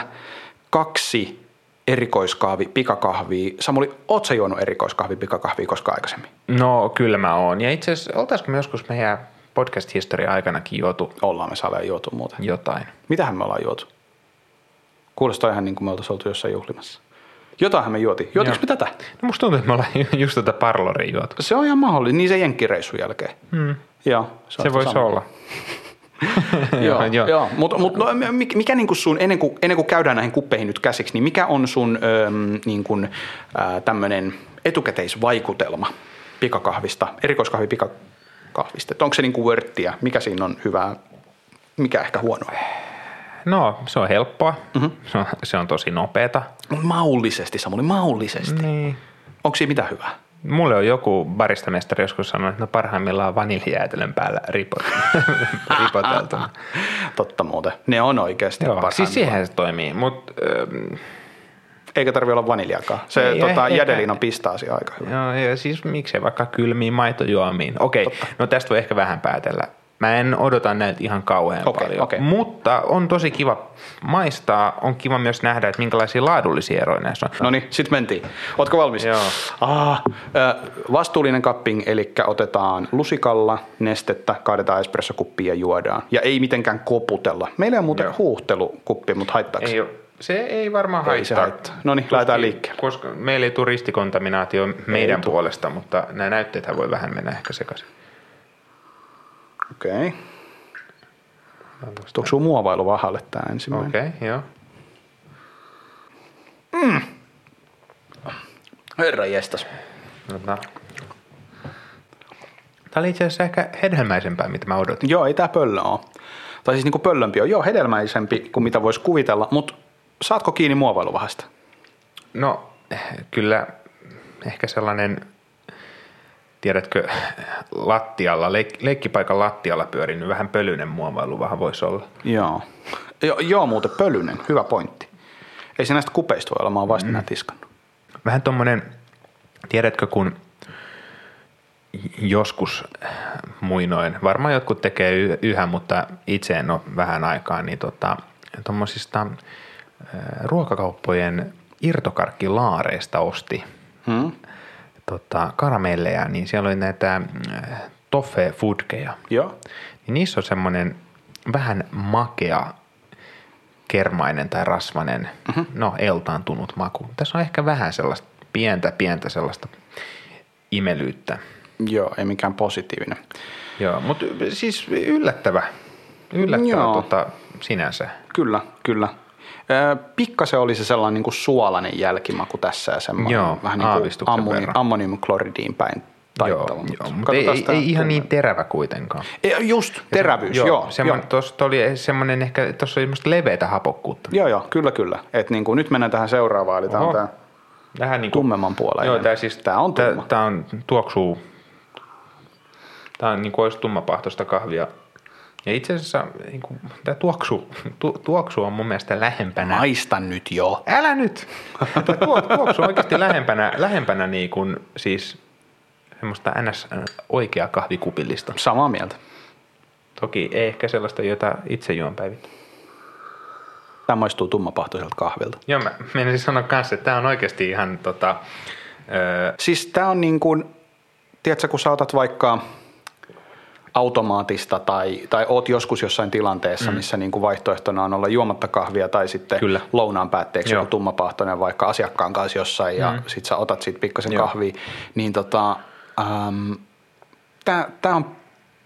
kaksi erikoiskahvi, pikakahvia. Samuli, oot sä juonut erikoiskahvi, pikakahvia koskaan aikaisemmin? No kyllä mä oon. Ja itse asiassa, oltaisiko me joskus meidän podcast-historia aikanakin juotu Ollaan me saadaan juotu muuten. jotain? Mitähän me ollaan juotu? Kuulostaa ihan niin kuin me oltaisiin oltu jossain juhlimassa. Jotainhan me juotiin. Juotiinko me tätä? No musta tuntuu, että me ollaan just tätä parloria juotu. Se on ihan mahdollista. Niin se jenkkireissun jälkeen. Hmm. Joo, Se, se voisi olla. joo, joo. joo. mutta mut, no, mikä, niin kuin sun, ennen kuin, ennen kuin käydään näihin kuppeihin nyt käsiksi, niin mikä on sun öm, niin kuin, ää, tämmöinen etukäteisvaikutelma pikakahvista, erikoiskahvi pikakahvista? Et onko se niin kuin wörttiä? Mikä siinä on hyvää, mikä ehkä huonoa? No, se on helppoa. Mm-hmm. Se, on, se on tosi nopeeta. Maullisesti, Samuli, maullisesti. Niin. Onko siinä mitä hyvää? Mulle on joku baristamestari joskus sanonut, että no parhaimmillaan vaniljäätelön päällä ripot, ripoteltuna. Totta muuten. Ne on oikeasti Joo, siis siihen se toimii, mutta Eikä tarvi olla vaniljakaan. Se Ei, tota, jädelin on pistaasia aika hyvä. Joo, ja siis miksei vaikka kylmiin maitojuomiin. Okei, no tästä voi ehkä vähän päätellä. Mä en odota näiltä ihan kauhean Okei, paljon, okei. mutta on tosi kiva maistaa. On kiva myös nähdä, että minkälaisia laadullisia eroja näissä on. No niin, sit mentiin. Ootko valmis? Joo. Ah, vastuullinen cupping, eli otetaan lusikalla nestettä, kaadetaan espressokuppiin ja juodaan. Ja ei mitenkään koputella. Meillä on muuten Joo. huuhtelukuppi, mutta haittaako se? Ei, se ei varmaan Ei haittaa. se haittaa. No niin, lähdetään liikkeelle. Koska meillä ei tule ristikontaminaatio meidän puolesta, mutta nämä näytteethän voi vähän mennä ehkä sekaisin. Okei. Okay. Tuoko sun muovailu vahalle tämä ensimmäinen? Okei, okay, joo. Herra jestas. Tota. Tämä oli itse asiassa ehkä hedelmäisempää, mitä mä odotin. Joo, ei tää pöllö ole. Tai siis niinku pöllömpi on. Joo, hedelmäisempi kuin mitä voisi kuvitella, mutta saatko kiinni muovailuvahasta? No, kyllä ehkä sellainen, tiedätkö, lattialla, leik- leikkipaikan lattialla pyörinyt vähän pölyinen muovailu vähän voisi olla. Joo. Jo, joo, muuten pölyinen. Hyvä pointti. Ei se näistä kupeista voi olla, mä oon vasta mm. tiskannut. Vähän tommonen, tiedätkö, kun joskus muinoin, varmaan jotkut tekee yhä, mutta itse en ole vähän aikaa, niin tota, tuommoisista ruokakauppojen irtokarkkilaareista osti Hmm? Tota, karamelleja, niin siellä oli näitä äh, toffee foodkeja. Joo. Niin niissä on semmoinen vähän makea, kermainen tai rasvainen, mm-hmm. no eltaantunut maku. Tässä on ehkä vähän sellaista pientä, pientä sellaista imelyyttä. Joo, ei mikään positiivinen. Joo, mutta siis yllättävä, yllättävä Joo. tota, sinänsä. Kyllä, kyllä. Pikkasen oli se sellainen niin kuin suolainen jälkimaku tässä ja semmoinen Joo, vähän niin kuin ammoni, ammoniumkloridiin päin taittava. Joo, mutta joo mutta ei, ei, ei ihan niin terävä kuitenkaan. Ei, Just, terävyys, joo. joo, joo. Tuossa oli semmoinen ehkä, tuossa oli semmoista leveätä hapokkuutta. Joo, joo, kyllä, kyllä. Et niin kuin, nyt mennään tähän seuraavaan, eli tämä on tämä Vähän niin kuin, tummemman puoleinen. Joo, tämä siis, Tää on tumma. Tämä on tuoksuu, tämä on niin kuin olisi tummapahtoista kahvia. Ja itse asiassa niin kuin, tämä tuoksu, tu, tuoksu on mun mielestä lähempänä. Maista nyt jo. Älä nyt! Tämä tuo, tuoksu on oikeasti lähempänä, lähempänä niin kuin, siis semmoista ns. oikeaa kahvikupillista. Samaa mieltä. Toki ei ehkä sellaista, jota itse juon päivittäin. Tämä maistuu tummapahtoiselta kahvilta. Joo, mä menisin sanoa kanssa, että tämä on oikeasti ihan tota, öö, Siis tämä on niin kuin, tiedätkö, kun sä otat vaikka automaatista tai, tai oot joskus jossain tilanteessa, mm. missä niin kuin vaihtoehtona on olla juomatta kahvia tai sitten Kyllä. lounaan päätteeksi Joo. joku tummapahtoinen vaikka asiakkaan kanssa jossain ja Mm. sit sä otat siitä pikkasen Joo. kahvia, niin tota, ähm, tämä on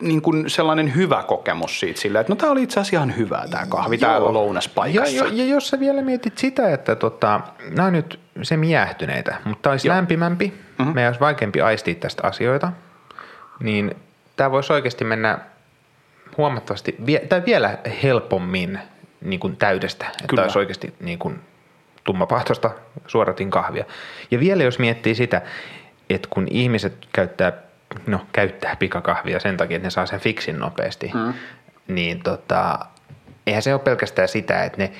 niin kuin sellainen hyvä kokemus siitä silleen, että no tämä oli itse asiassa ihan hyvää tämä kahvi täällä lounaspaikassa. Ja, ja, ja jos sä vielä mietit sitä, että tota, nämä on nyt semi-jäähtyneitä, mutta olisi Joo. lämpimämpi, mm-hmm. meidän olisi vaikeampi aistia tästä asioita, niin tämä voisi oikeasti mennä huomattavasti, tai vielä helpommin niin kuin täydestä, että Kyllä. olisi oikeasti niin kuin tummapahtoista suoratin kahvia. Ja vielä jos miettii sitä, että kun ihmiset käyttää, no käyttää pikakahvia sen takia, että ne saa sen fiksin nopeasti, mm. niin tota, eihän se ole pelkästään sitä, että ne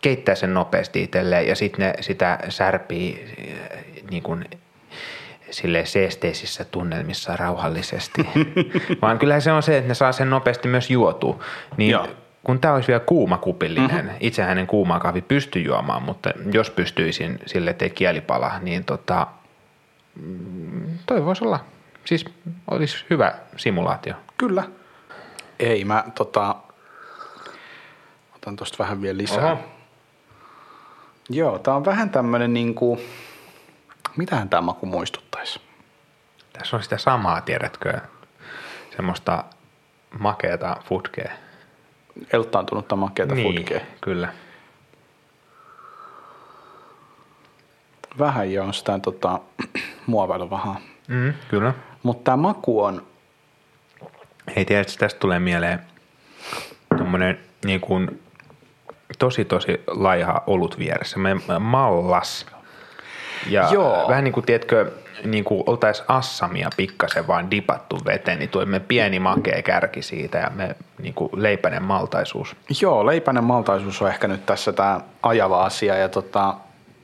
keittää sen nopeasti itselleen ja sitten ne sitä särpii niin kuin sille seesteisissä tunnelmissa rauhallisesti. Vaan kyllä se on se, että ne saa sen nopeasti myös juotua. Niin Joo. kun tämä olisi vielä kuuma kupillinen, mm-hmm. itsehän en kuumaa kahvi pysty juomaan, mutta jos pystyisin sille, ettei kieli pala, niin tota, mm, toi voisi olla, siis olisi hyvä simulaatio. Kyllä. Ei, mä tota, otan tosta vähän vielä lisää. Oho. Joo, tää on vähän tämmönen niinku, mitähän tämä maku muistuttaisi? Tässä on sitä samaa, tiedätkö, semmoista makeata futkea. Elttaantunutta makeata niin. foodkea. kyllä. Vähän jo on sitä tota, muovailuvahaa. Mm, kyllä. Mutta tämä maku on, Hei, tiedätkö, tästä tulee mieleen tommonen niin kuin, tosi tosi laiha olut vieressä. Mallas. Ja Joo. vähän niin kuin, tiedätkö, niin kuin oltaisiin assamia pikkasen vaan dipattu veteen, niin tuemme pieni makea kärki siitä ja me niin kuin leipäinen maltaisuus. Joo, leipäinen maltaisuus on ehkä nyt tässä tämä ajava asia ja tota,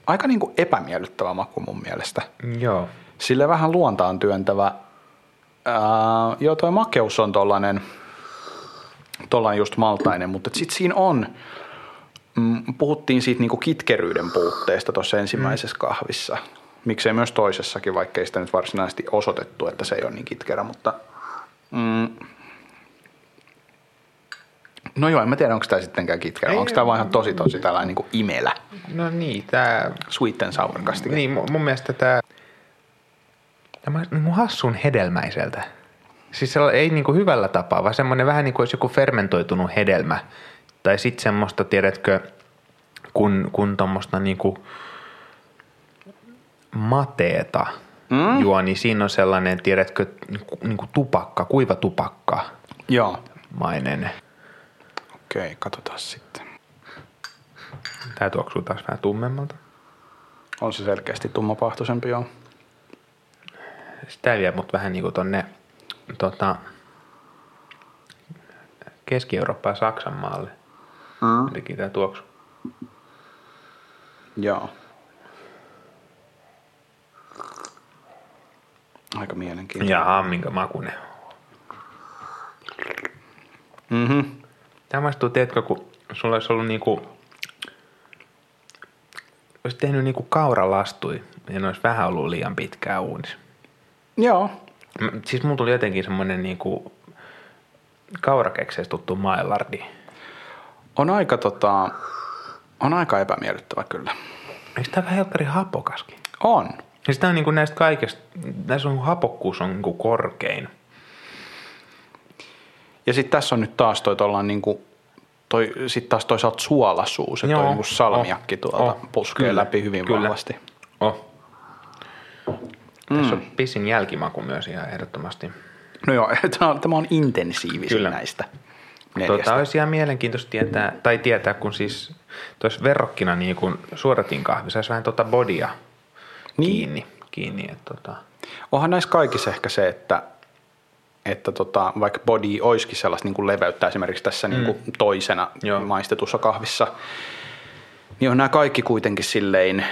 aika niin kuin epämiellyttävä maku mun mielestä. Joo. Sille vähän luontaan työntävä. Ää, joo, toi makeus on tollanen, tollanen just maltainen, mutta sitten siinä on, mm, puhuttiin siitä niinku kitkeryyden puutteesta tuossa ensimmäisessä mm. kahvissa. Miksei myös toisessakin, vaikkei sitä nyt varsinaisesti osoitettu, että se ei ole niin kitkerä, mutta mm, No joo, en mä tiedä, onko tämä sittenkään kitkerä. Onko tämä vaan ihan tosi tosi tällainen niin kuin imelä, No niin, tämä sweet and sour kastike? Niin, mu- mun mielestä tämä, tämä kuin hassun hedelmäiseltä. Siis se ei niin kuin hyvällä tapaa, vaan semmoinen vähän niin kuin olisi joku fermentoitunut hedelmä. Tai sitten semmoista, tiedätkö, kun, kun tuommoista niin kuin mateeta mm. juo, niin siinä on sellainen, tiedätkö, niin kuin, niin kuin tupakka, kuiva tupakka Joo. mainen. Okei, katsotaan sitten. Tämä tuoksuu taas vähän tummemmalta. On se selkeästi tummapahtoisempi, joo. Sitä vie mut vähän niinku tonne tota, Keski-Eurooppaan Saksan maalle. Mm. Jotenkin tää tuoksu. Joo. Aika mielenkiintoinen. Jaha, minkä makunen. Mhm. Tämä maistuu, tiedätkö, kun sulla olisi ollut niinku, olisi tehnyt niinku kauralastui ja ne olisi vähän ollut liian pitkään uunissa. Joo. Mä- Siis mun tuli jotenkin semmoinen niinku kaurakekseistä tuttu mailardi. On aika, tota, on aika epämiellyttävä kyllä. Eikö tämä vähän helkkari hapokaskin? On. Ja sitä on niinku näistä kaikista, näissä on hapokkuus on niinku korkein. Ja sitten tässä on nyt taas toi tollaan niinku, toi, sit taas toisaalta suolasuus toi Joo. niinku salmiakki Oh. tuolta Oh. puskee Kyllä. läpi hyvin Kyllä. vahvasti. Oh. Tässä on pissin jälkimaku myös ihan ehdottomasti. No joo, tämä on, tämä on intensiivisin Kyllä. näistä neljästä. Tota, olisi ihan mielenkiintoista tietää, tai tietää, kun siis tois verrokkina niin kun suoratin kahvi, saisi vähän tota bodia Niin. kiinni. kiinni että tota, Onhan näissä kaikissa ehkä se, että, että tota, vaikka body olisikin sellaista niin kuin leveyttä esimerkiksi tässä mm. niin kuin toisena Joo. maistetussa kahvissa, niin on nämä kaikki kuitenkin silleen,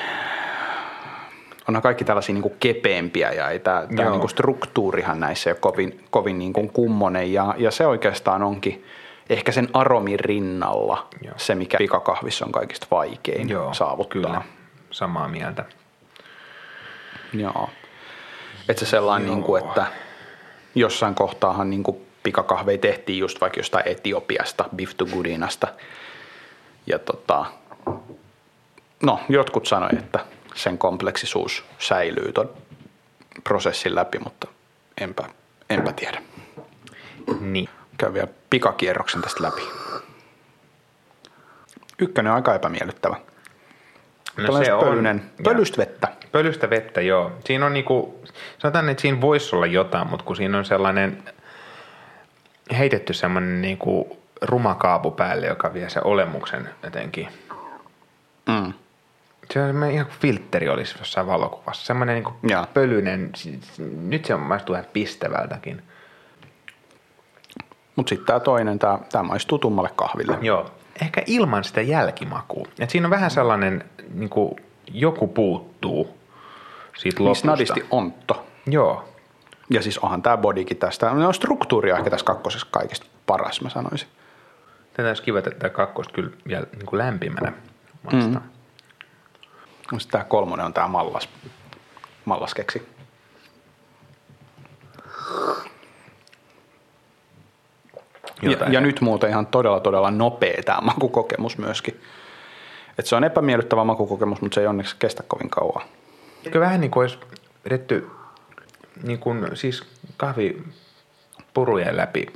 on nämä kaikki tällaisia niin kuin kepeämpiä ja ei tämä, tämä niin kuin struktuurihan näissä ei ole kovin, kovin niin kuin kummonen ja, ja se oikeastaan onkin ehkä sen aromin rinnalla Joo. se, mikä pikakahvissa on kaikista vaikein joo, saavuttaa. Kyllä, samaa mieltä. Joo. Että se sellainen, niin kuin, että jossain kohtaahan niin kuin pikakahveja tehtiin just vaikka jostain Etiopiasta, Beef to Goodinasta. Ja tota, no, jotkut sanoi, että sen kompleksisuus säilyy ton prosessin läpi, mutta enpä, enpä tiedä. Niin. Käy vielä pikakierroksen tästä läpi. Ykkönen on aika epämiellyttävä. No Tällainen pölyinen, ja- pölystä vettä. Pölystä vettä, joo. Siinä on niinku, sanotaan, että siinä voisi olla jotain, mutta kun siinä on sellainen heitetty semmoinen niinku ruma kaapu päälle, joka vie sen olemuksen jotenkin. Mm. Se on ihan kuin filtteri olisi jossain valokuvassa. Semmoinen niinku pölyinen, nyt se on maistuu ihan pistävältäkin. Mutta sitten tämä toinen, tämä maistuu tummalle kahville. Joo. Ehkä ilman sitä jälkimakua. Et siinä on vähän sellainen, niinku, joku puuttuu siitä Niin lopusta. snadisti ontto. Joo. Ja siis onhan tämä bodykin tästä. No struktuuri on ehkä tässä kakkosessa kaikista paras, mä sanoisin. Tätä olisi kiva, että tämä kakkosta kyllä vielä niin kuin lämpimänä maistaa. Mm. No Sitten tämä kolmonen on tämä mallas, mallaskeksi. Ja, Jotain. ja nyt muuten ihan todella todella nopea tämä makukokemus myöskin. Et se on epämiellyttävä makukokemus, mutta se ei onneksi kestä kovin kauan. Eikö vähän niin kuin olisi vedetty niin kuin, siis kahvipurujen läpi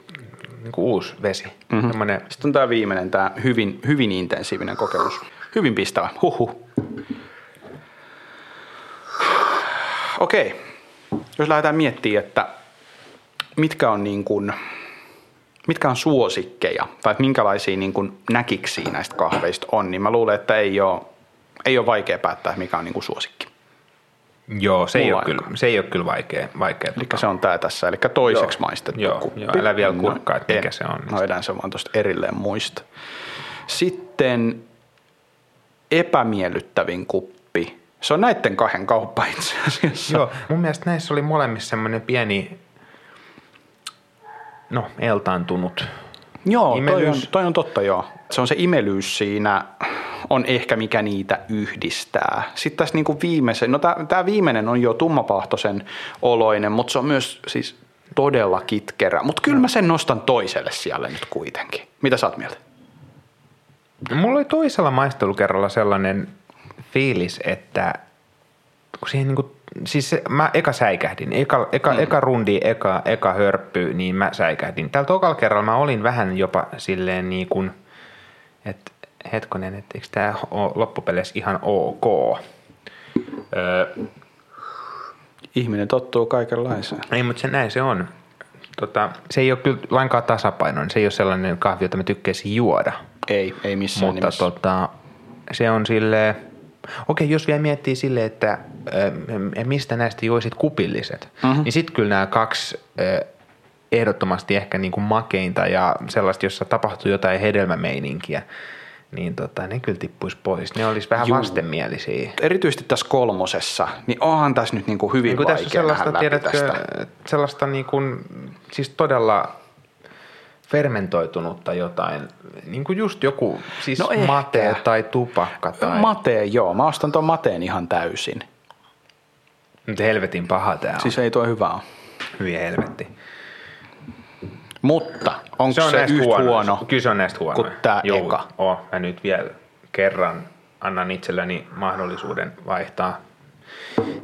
niin kuin uusi vesi. Mm-hmm. Semmoinen, Sitten on tämä viimeinen, tämä hyvin, hyvin intensiivinen kokemus. Hyvin pistävä. Huhhuh. Okei. Jos lähdetään miettimään, että mitkä on, niin kuin, mitkä on suosikkeja tai minkälaisia niin kuin näkiksi näistä kahveista on, niin mä luulen, että ei ole, ei ole vaikea päättää, mikä on niin kuin suosikki. Joo, se ei, ole kyllä, se ei ole kyllä vaikea. vaikea Eli tota. se on tää tässä, eli toiseksi Joo. maistettu Joo, kuppi. joo, älä vielä kurkkaa, että mikä en. se on. No edän se vaan tuosta erilleen muista. Sitten epämiellyttävin kuppi. Se on näiden kahden kauppa itse asiassa. Joo, mun mielestä näissä oli molemmissa semmoinen pieni, no, eltaantunut. Joo, toi on, toi on totta joo. Se on se imelyys siinä, on ehkä mikä niitä yhdistää. Sitten tässä niinku viimeisen, no tämä viimeinen on jo tummapahtoisen oloinen, mutta se on myös siis todella kitkerä. Mutta kyllä mä sen nostan toiselle siellä nyt kuitenkin. Mitä sä oot mieltä? Mulla oli toisella maistelukerralla sellainen fiilis, että kun siihen niinku, siis se, mä eka säikähdin, eka, eka, mm. eka rundi, eka, eka hörppy, niin mä säikähdin. Tällä tokalla kerralla mä olin vähän jopa silleen niin kuin, että hetkonen, että eikö tämä ole loppupeleissä ihan ok. Öö, Ihminen tottuu kaikenlaiseen. ei, mutta se näin se on. Tota, se ei ole kyllä lainkaan tasapainoinen. Se ei ole sellainen kahvi, jota mä tykkäisin juoda. Ei, ei missään Mutta nimessä. tota, se on sille okei, jos vielä miettii sille, että ö, mistä näistä joisit kupilliset, mm-hmm. niin sitten kyllä nämä kaksi ö, ehdottomasti ehkä niin kuin makeinta ja sellaista, jossa tapahtuu jotain hedelmämeininkiä, niin tota, ne kyllä tippuisi pois. Ne olisi vähän Juu. vastenmielisiä. Erityisesti tässä kolmosessa, niin onhan tässä nyt niinku hyvin Niin kuin tässä vaikea on sellaista, tiedätkö, tästä. sellaista niin kuin, siis todella fermentoitunutta jotain, niin kuin just joku, siis No ehkä. tai tupakka tai... Mate, joo. Mä ostan tuon mateen ihan täysin. Mutta helvetin paha tää on. Siis ei tuo hyvä ole. Hyvin helvetti. Mutta onko se, se näistä yhtä huono. huono? Kyllä se on näistä huono. kuin tää eka. Oh, mä nyt vielä kerran annan itselleni mahdollisuuden vaihtaa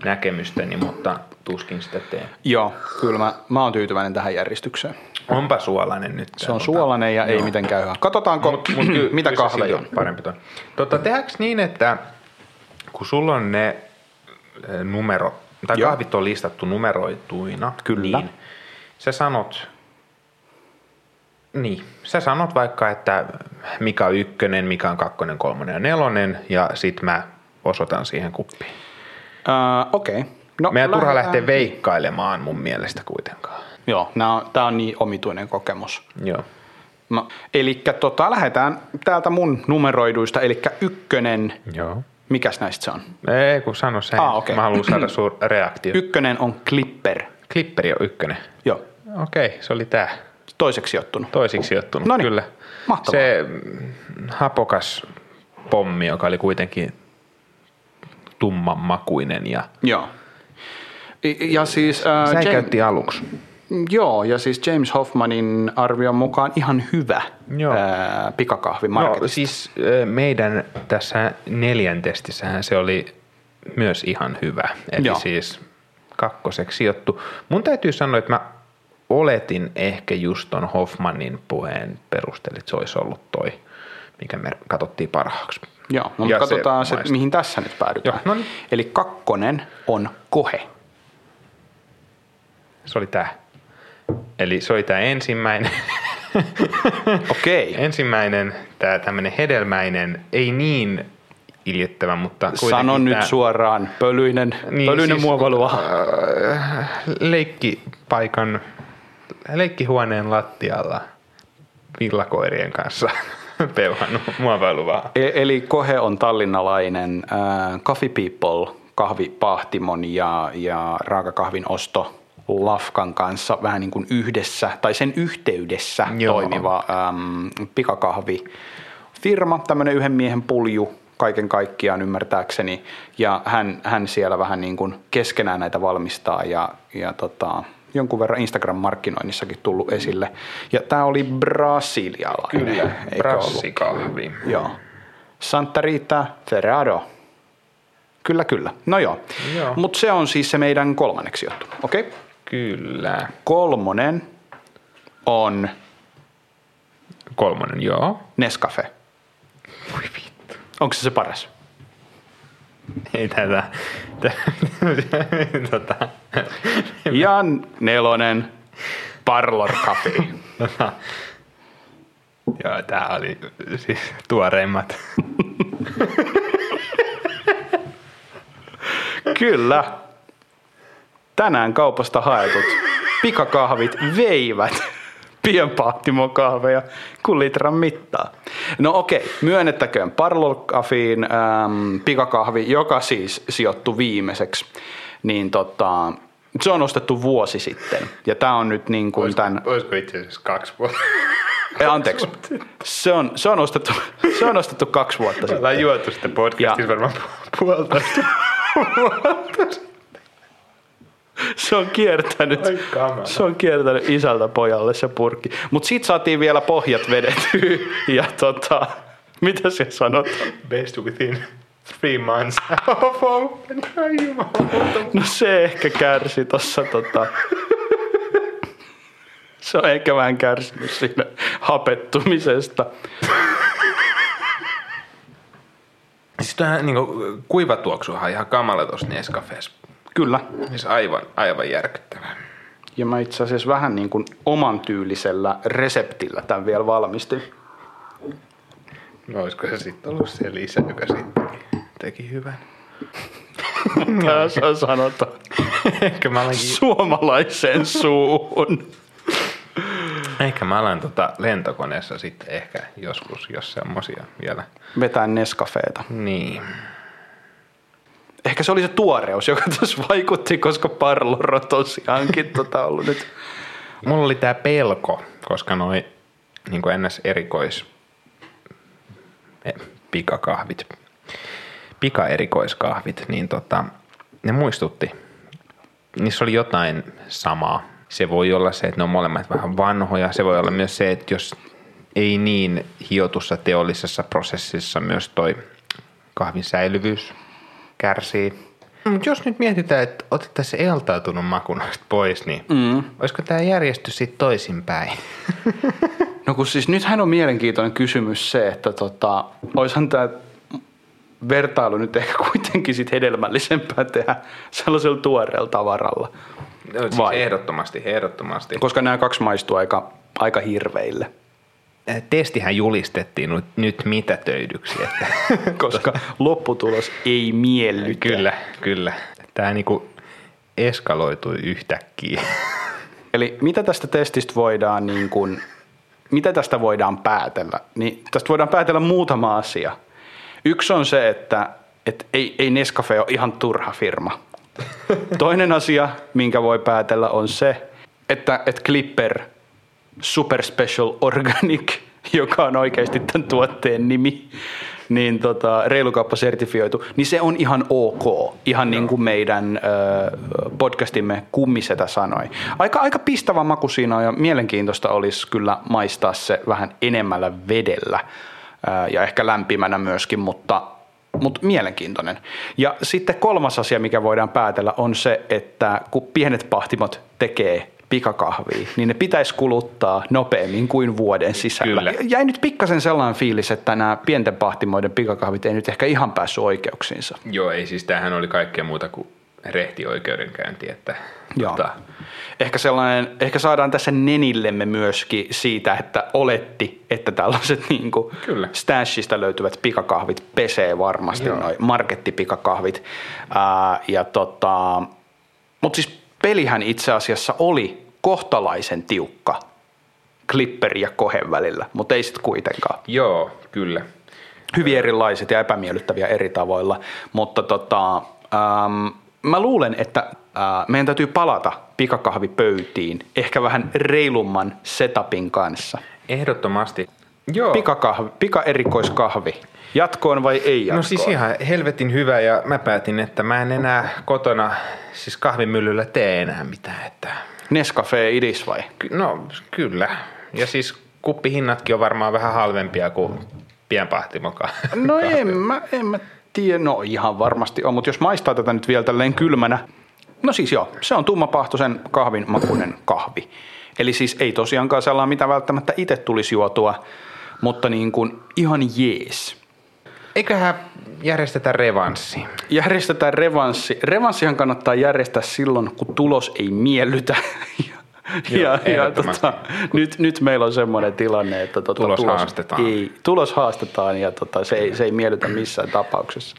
näkemystäni, mutta tuskin sitä teen. Joo, kyllä mä, mä oon tyytyväinen tähän järjestykseen. Onpa suolainen nyt. Se on suolainen ja ei mitenkään hyvä. Katsotaanko, Mut, mut ky- mitä kahveja on. Parempi toi. Tota, tehdäänkö niin, että kun sulla on ne eh, numero, tai Joo. kahvit on listattu numeroituina, Kyllä. niin sä sanot, niin, sä sanot vaikka, että mikä on ykkönen, mikä on kakkonen, kolmonen ja nelonen, ja sit mä osoitan siihen kuppiin. Uh, Okei. Okay. No, Meidän turha lähteä veikkailemaan mun mielestä kuitenkaan. Joo, nää on, tää on niin omituinen kokemus. Joo. No, eli tota, lähdetään täältä mun numeroiduista, eli ykkönen, Joo. mikäs näistä se on? Ei, kun sano sen. Ah, okei. Mä haluan saada sun reaktio. Ykkönen on Clipper. Klipperi on ykkönen. Joo, Okei, se oli tää. toiseksi sijoittunut. Toisiksi sijoittunut, Noniin, kyllä. mahtavaa. Se mm, hapokas pommi, joka oli kuitenkin tumman makuinen ja Joo. Ja siis, äh, James, säikäytti aluksi. joo, ja siis James Hoffmanin arvion mukaan ihan hyvä Joo. Ää, pikakahvi No siis ö, meidän tässä neljäntestissähän se oli myös ihan hyvä. Eli Joo. siis kakkoseksi sijoittu. Mun täytyy sanoa, että mä oletin ehkä just ton Hoffmanin puheen perusteella, että se olisi ollut toi, mikä me katsottiin parhaaksi. Joo, no, Ja mutta katsotaan se, maistuu. mihin tässä nyt päädytään. Joo, no niin. Eli kakkonen on kohe. Se oli tää. Eli se oli tää ensimmäinen, Okei. ensimmäinen tää tämmönen hedelmäinen, ei niin iljettävä, mutta Sano nyt tää- suoraan, pölyinen, niin, pölyinen siis, muovailua. äh, leikkipaikan, leikkihuoneen lattialla villakoirien kanssa peuhannut muovailuvaa. E- eli kohe on tallinnalainen äh, Coffee People kahvipahtimon ja, ja raakakahvin osto Lafkan kanssa vähän niin kuin yhdessä tai sen yhteydessä Joo. toimiva äm, pikakahvifirma, tämmöinen yhden miehen pulju kaiken kaikkiaan ymmärtääkseni ja hän, hän siellä vähän niin kuin keskenään näitä valmistaa ja, ja tota, jonkun verran Instagram-markkinoinnissakin tullut esille. Ja tämä oli brasilialainen, ollut? Brassikahvi. Joo. Santa Rita Ferrado. Kyllä, kyllä. No joo. Joo. Mutta se on siis se meidän kolmanneksi juttu. Okei. Okay. Kyllä. Kolmonen on Kolmonen, joo. Nescafe. Voi vittu. Onko se se paras? Ei tätä. tä- tota, Ja nelonen Parlor Cafe. tota, joo, tää oli siis tuoreimmat. Kyllä. Tänään kaupasta haetut pikakahvit veivät pienpahtimokahveja kuin litran mittaa. No okei, myönnettäköön Parlokafiin ähm, pikakahvi, joka siis sijoittui viimeiseksi, niin tota, se on ostettu vuosi sitten. Ja tämä on nyt niin kuin tämän... Olisiko itse asiassa kaksi vuotta? Ei, anteeksi, se on, se, on ostettu, se on ostettu kaksi vuotta sitten. Ollaan juotu sitten podcastissa Ja- varmaan pu- puolitoista vuotta. Se on kiertänyt, se on kiertänyt isältä pojalle se purkki. Mutta siitä saatiin vielä pohjat vedettyä ja tota, mitä se sanotaan? Best within three months of open. Ai jumalauta. No se ehkä kärsi tossa tota, se on ehkä vähän kärsinyt siinä hapettumisesta. Siis tämä niinku, kuivatuoksuhan on ihan kamala tuossa Nescafeessa. Kyllä. Siis aivan, aivan järkyttävää. Ja mä itse asiassa vähän niin kuin oman tyylisellä reseptillä tämän vielä valmistin. No olisiko se sitten ollut se lisä, joka sitten teki hyvän? Tässä sanotaan Ehkä mä alankin, suomalaiseen suuhun. ehkä mä alan tota lentokoneessa sitten ehkä joskus, jos semmosia vielä. Vetää Nescafeeta. Niin. Ehkä se oli se tuoreus, joka tässä vaikutti, koska Parlor on tosiaankin tota ollut nyt. Mulla oli tää pelko, koska noi niin ns. erikois eh, pikakahvit, pikaerikoiskahvit, niin tota, ne muistutti. Niissä oli jotain samaa. Se voi olla se, että ne on molemmat vähän vanhoja. Se voi olla myös se, että jos ei niin hiotussa teollisessa prosessissa myös toi kahvin säilyvyys kärsii. Mut jos nyt mietitään, että otettaisiin se eltautunut maku noista pois, niin mm. olisiko tämä järjestys sitten toisinpäin? No kun siis nythän on mielenkiintoinen kysymys se, että tota, oishan tämä vertailu nyt ehkä kuitenkin sit hedelmällisempää tehdä sellaisella tuoreella tavaralla. No, siis Vai? ehdottomasti, ehdottomasti. Koska nämä kaksi maistuu aika, aika hirveille. Äh, Testihän julistettiin nyt, nyt mitätöidyksi, että Koska lopputulos ei miellytä. kyllä, kyllä. Tämä niinku eskaloitui yhtäkkiä. Eli mitä tästä testistä voidaan niin kuin, mitä tästä voidaan päätellä? Niin tästä voidaan päätellä muutama asia. Yksi on se, että, että ei, ei Nescafe ole ihan turha firma. Toinen asia, minkä voi päätellä, on se, että, että Clipper Super Special Organic, joka on oikeasti tämän tuotteen nimi, niin tota, reilukauppa sertifioitu, niin se on ihan ok, ihan niin kuin meidän ö, podcastimme kummisetä sanoi. Aika, aika pistävä maku siinä on ja mielenkiintoista olisi kyllä maistaa se vähän enemmällä vedellä ö, ja ehkä lämpimänä myöskin, mutta mutta mielenkiintoinen. Ja sitten kolmas asia, mikä voidaan päätellä, on se, että kun pienet pahtimot tekee pikakahvia, niin ne pitäisi kuluttaa nopeammin kuin vuoden sisällä. Kyllä. Jäi nyt pikkasen sellainen fiilis, että nämä pienten pahtimoiden pikakahvit ei nyt ehkä ihan päässyt oikeuksiinsa. Joo, ei siis tämähän oli kaikkea muuta kuin rehti oikeudenkäynti, että Joo. tota, Ehkä, sellainen, ehkä saadaan tässä nenillemme myöskin siitä, että oletti, että tällaiset niin kuin Kyllä. Stashista löytyvät pikakahvit pesee varmasti, noin markettipikakahvit. Ää, ja tota, mutta siis pelihän itse asiassa oli kohtalaisen tiukka Clipper ja Kohen välillä, mutta ei sitten kuitenkaan. joo, kyllä. Hyvin erilaiset ja epämiellyttäviä eri tavoilla, mutta tota, ähm, mä luulen, että äh, meidän täytyy palata pikakahvipöytiin ehkä vähän reilumman setupin kanssa. Ehdottomasti. Joo. Pikakahvi, pikaerikoiskahvi. Jatkoon vai ei jatkoon? No siis ihan helvetin hyvä ja mä päätin, että mä en enää kotona siis kahvimyllyllä tee enää mitään. Että, Nescafe idis vai? ky- no kyllä. Ja siis kuppihinnatkin on varmaan vähän halvempia kuin pienpahtimokaan. No en mä, en mä tiedä, no ihan varmasti on, mutta jos maistaa tätä nyt vielä tälleen kylmänä, no siis joo, se on tummapahtoisen kahvin makuinen kahvi. Eli siis ei tosiaankaan sellainen, mitä välttämättä itse tulisi juotua, mutta niin kuin ihan jees. Eiköhän järjestetä revanssi. Järjestetään revanssi. Revanssihan kannattaa järjestää silloin, kun tulos ei miellytä. Joo, ja, ja ehdottomasti. tota, nyt, nyt meillä on semmoinen tilanne, että tota, Tulos haastetaan. Ei, tulos haastetaan ja tota, se, ei, se ei miellytä missään tapauksessa.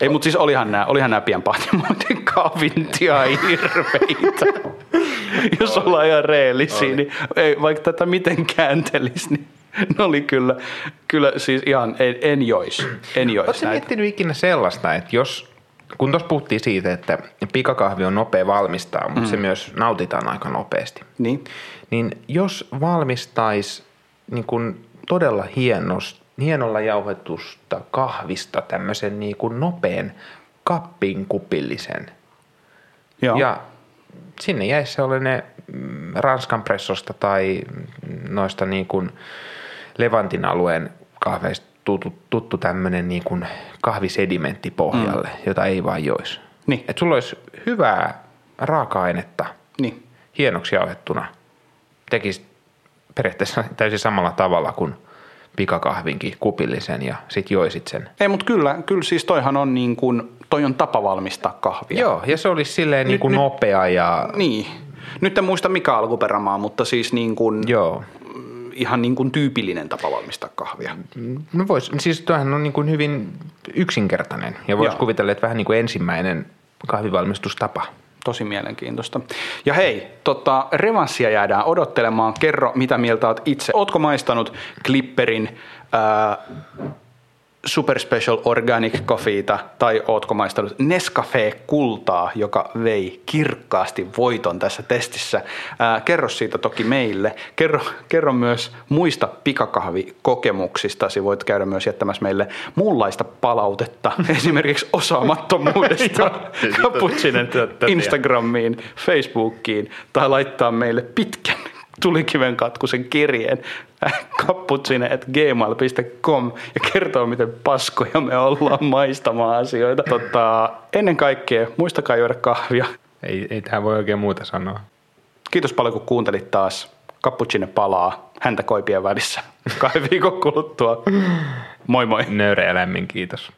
Ei, mutta siis olihan nämä, olihan nämä pienpahtimoiden kahvit ihan hirveitä. Jos ollaan ihan reellisiä, niin ei, vaikka tätä miten kääntelisi, niin ne oli kyllä, kyllä siis ihan, en, en jois, en jois Oletko miettinyt ikinä sellaista, että jos, kun tuossa puhuttiin siitä, että pikakahvi on nopea valmistaa, mutta mm. se myös nautitaan aika nopeasti, Niin, niin jos valmistaisi niin kun todella hienos, hienolla jauhetusta kahvista tämmöisen niin kuin nopean kappin kupillisen, joo. ja sinne jäisi sellainen mm, Ranskan pressosta tai noista niin kuin Levantin alueen kahveista tuttu, tuttu tämmöinen niin kuin kahvisedimentti pohjalle, mm. jota ei vaan joisi. Niin. Että sulla olisi hyvää raaka-ainetta niin. hienoksi jauhettuna. Tekisi periaatteessa täysin samalla tavalla kuin pikakahvinkin kupillisen ja sit joisit sen. Ei, mutta kyllä, kyllä siis toihan on niin kuin, toi on tapa valmistaa kahvia. Joo, ja se olisi silleen niin kuin nyt- nopea ja... Niin. Nyt en muista mikä alkuperämaa, mutta siis niin kuin, Joo. Ihan niin kuin tyypillinen tapa valmistaa kahvia. No vois, siis tuohan on niin kuin hyvin yksinkertainen ja voisi kuvitella, että vähän niin kuin ensimmäinen kahvivalmistustapa. Tosi mielenkiintoista. Ja hei, tota, revanssia jäädään odottelemaan. Kerro, mitä mieltä oot itse. Ootko maistanut Clipperin ää, Super Special Organic Coffeeta tai ootko maistanut Nescafe Kultaa, joka vei kirkkaasti voiton tässä testissä. Ää, kerro siitä toki meille. Kerro, kerro myös muista pikakahvikokemuksistasi. Voit käydä myös jättämässä meille muunlaista palautetta, esimerkiksi osaamattomuudesta Totta, Instagramiin, Facebookiin tai laittaa meille pitkän tulikiven katkusen kirjeen kapputsine.gmail.com ja kertoo, miten paskoja me ollaan maistamaan asioita. Tota, ennen kaikkea muistakaa juoda kahvia. Ei, ei tähän voi oikein muuta sanoa. Kiitos paljon, kun kuuntelit taas. Kapputsine palaa häntä koipien välissä kahden viikon kuluttua. Moi moi. Nöyreä ja lämmin kiitos.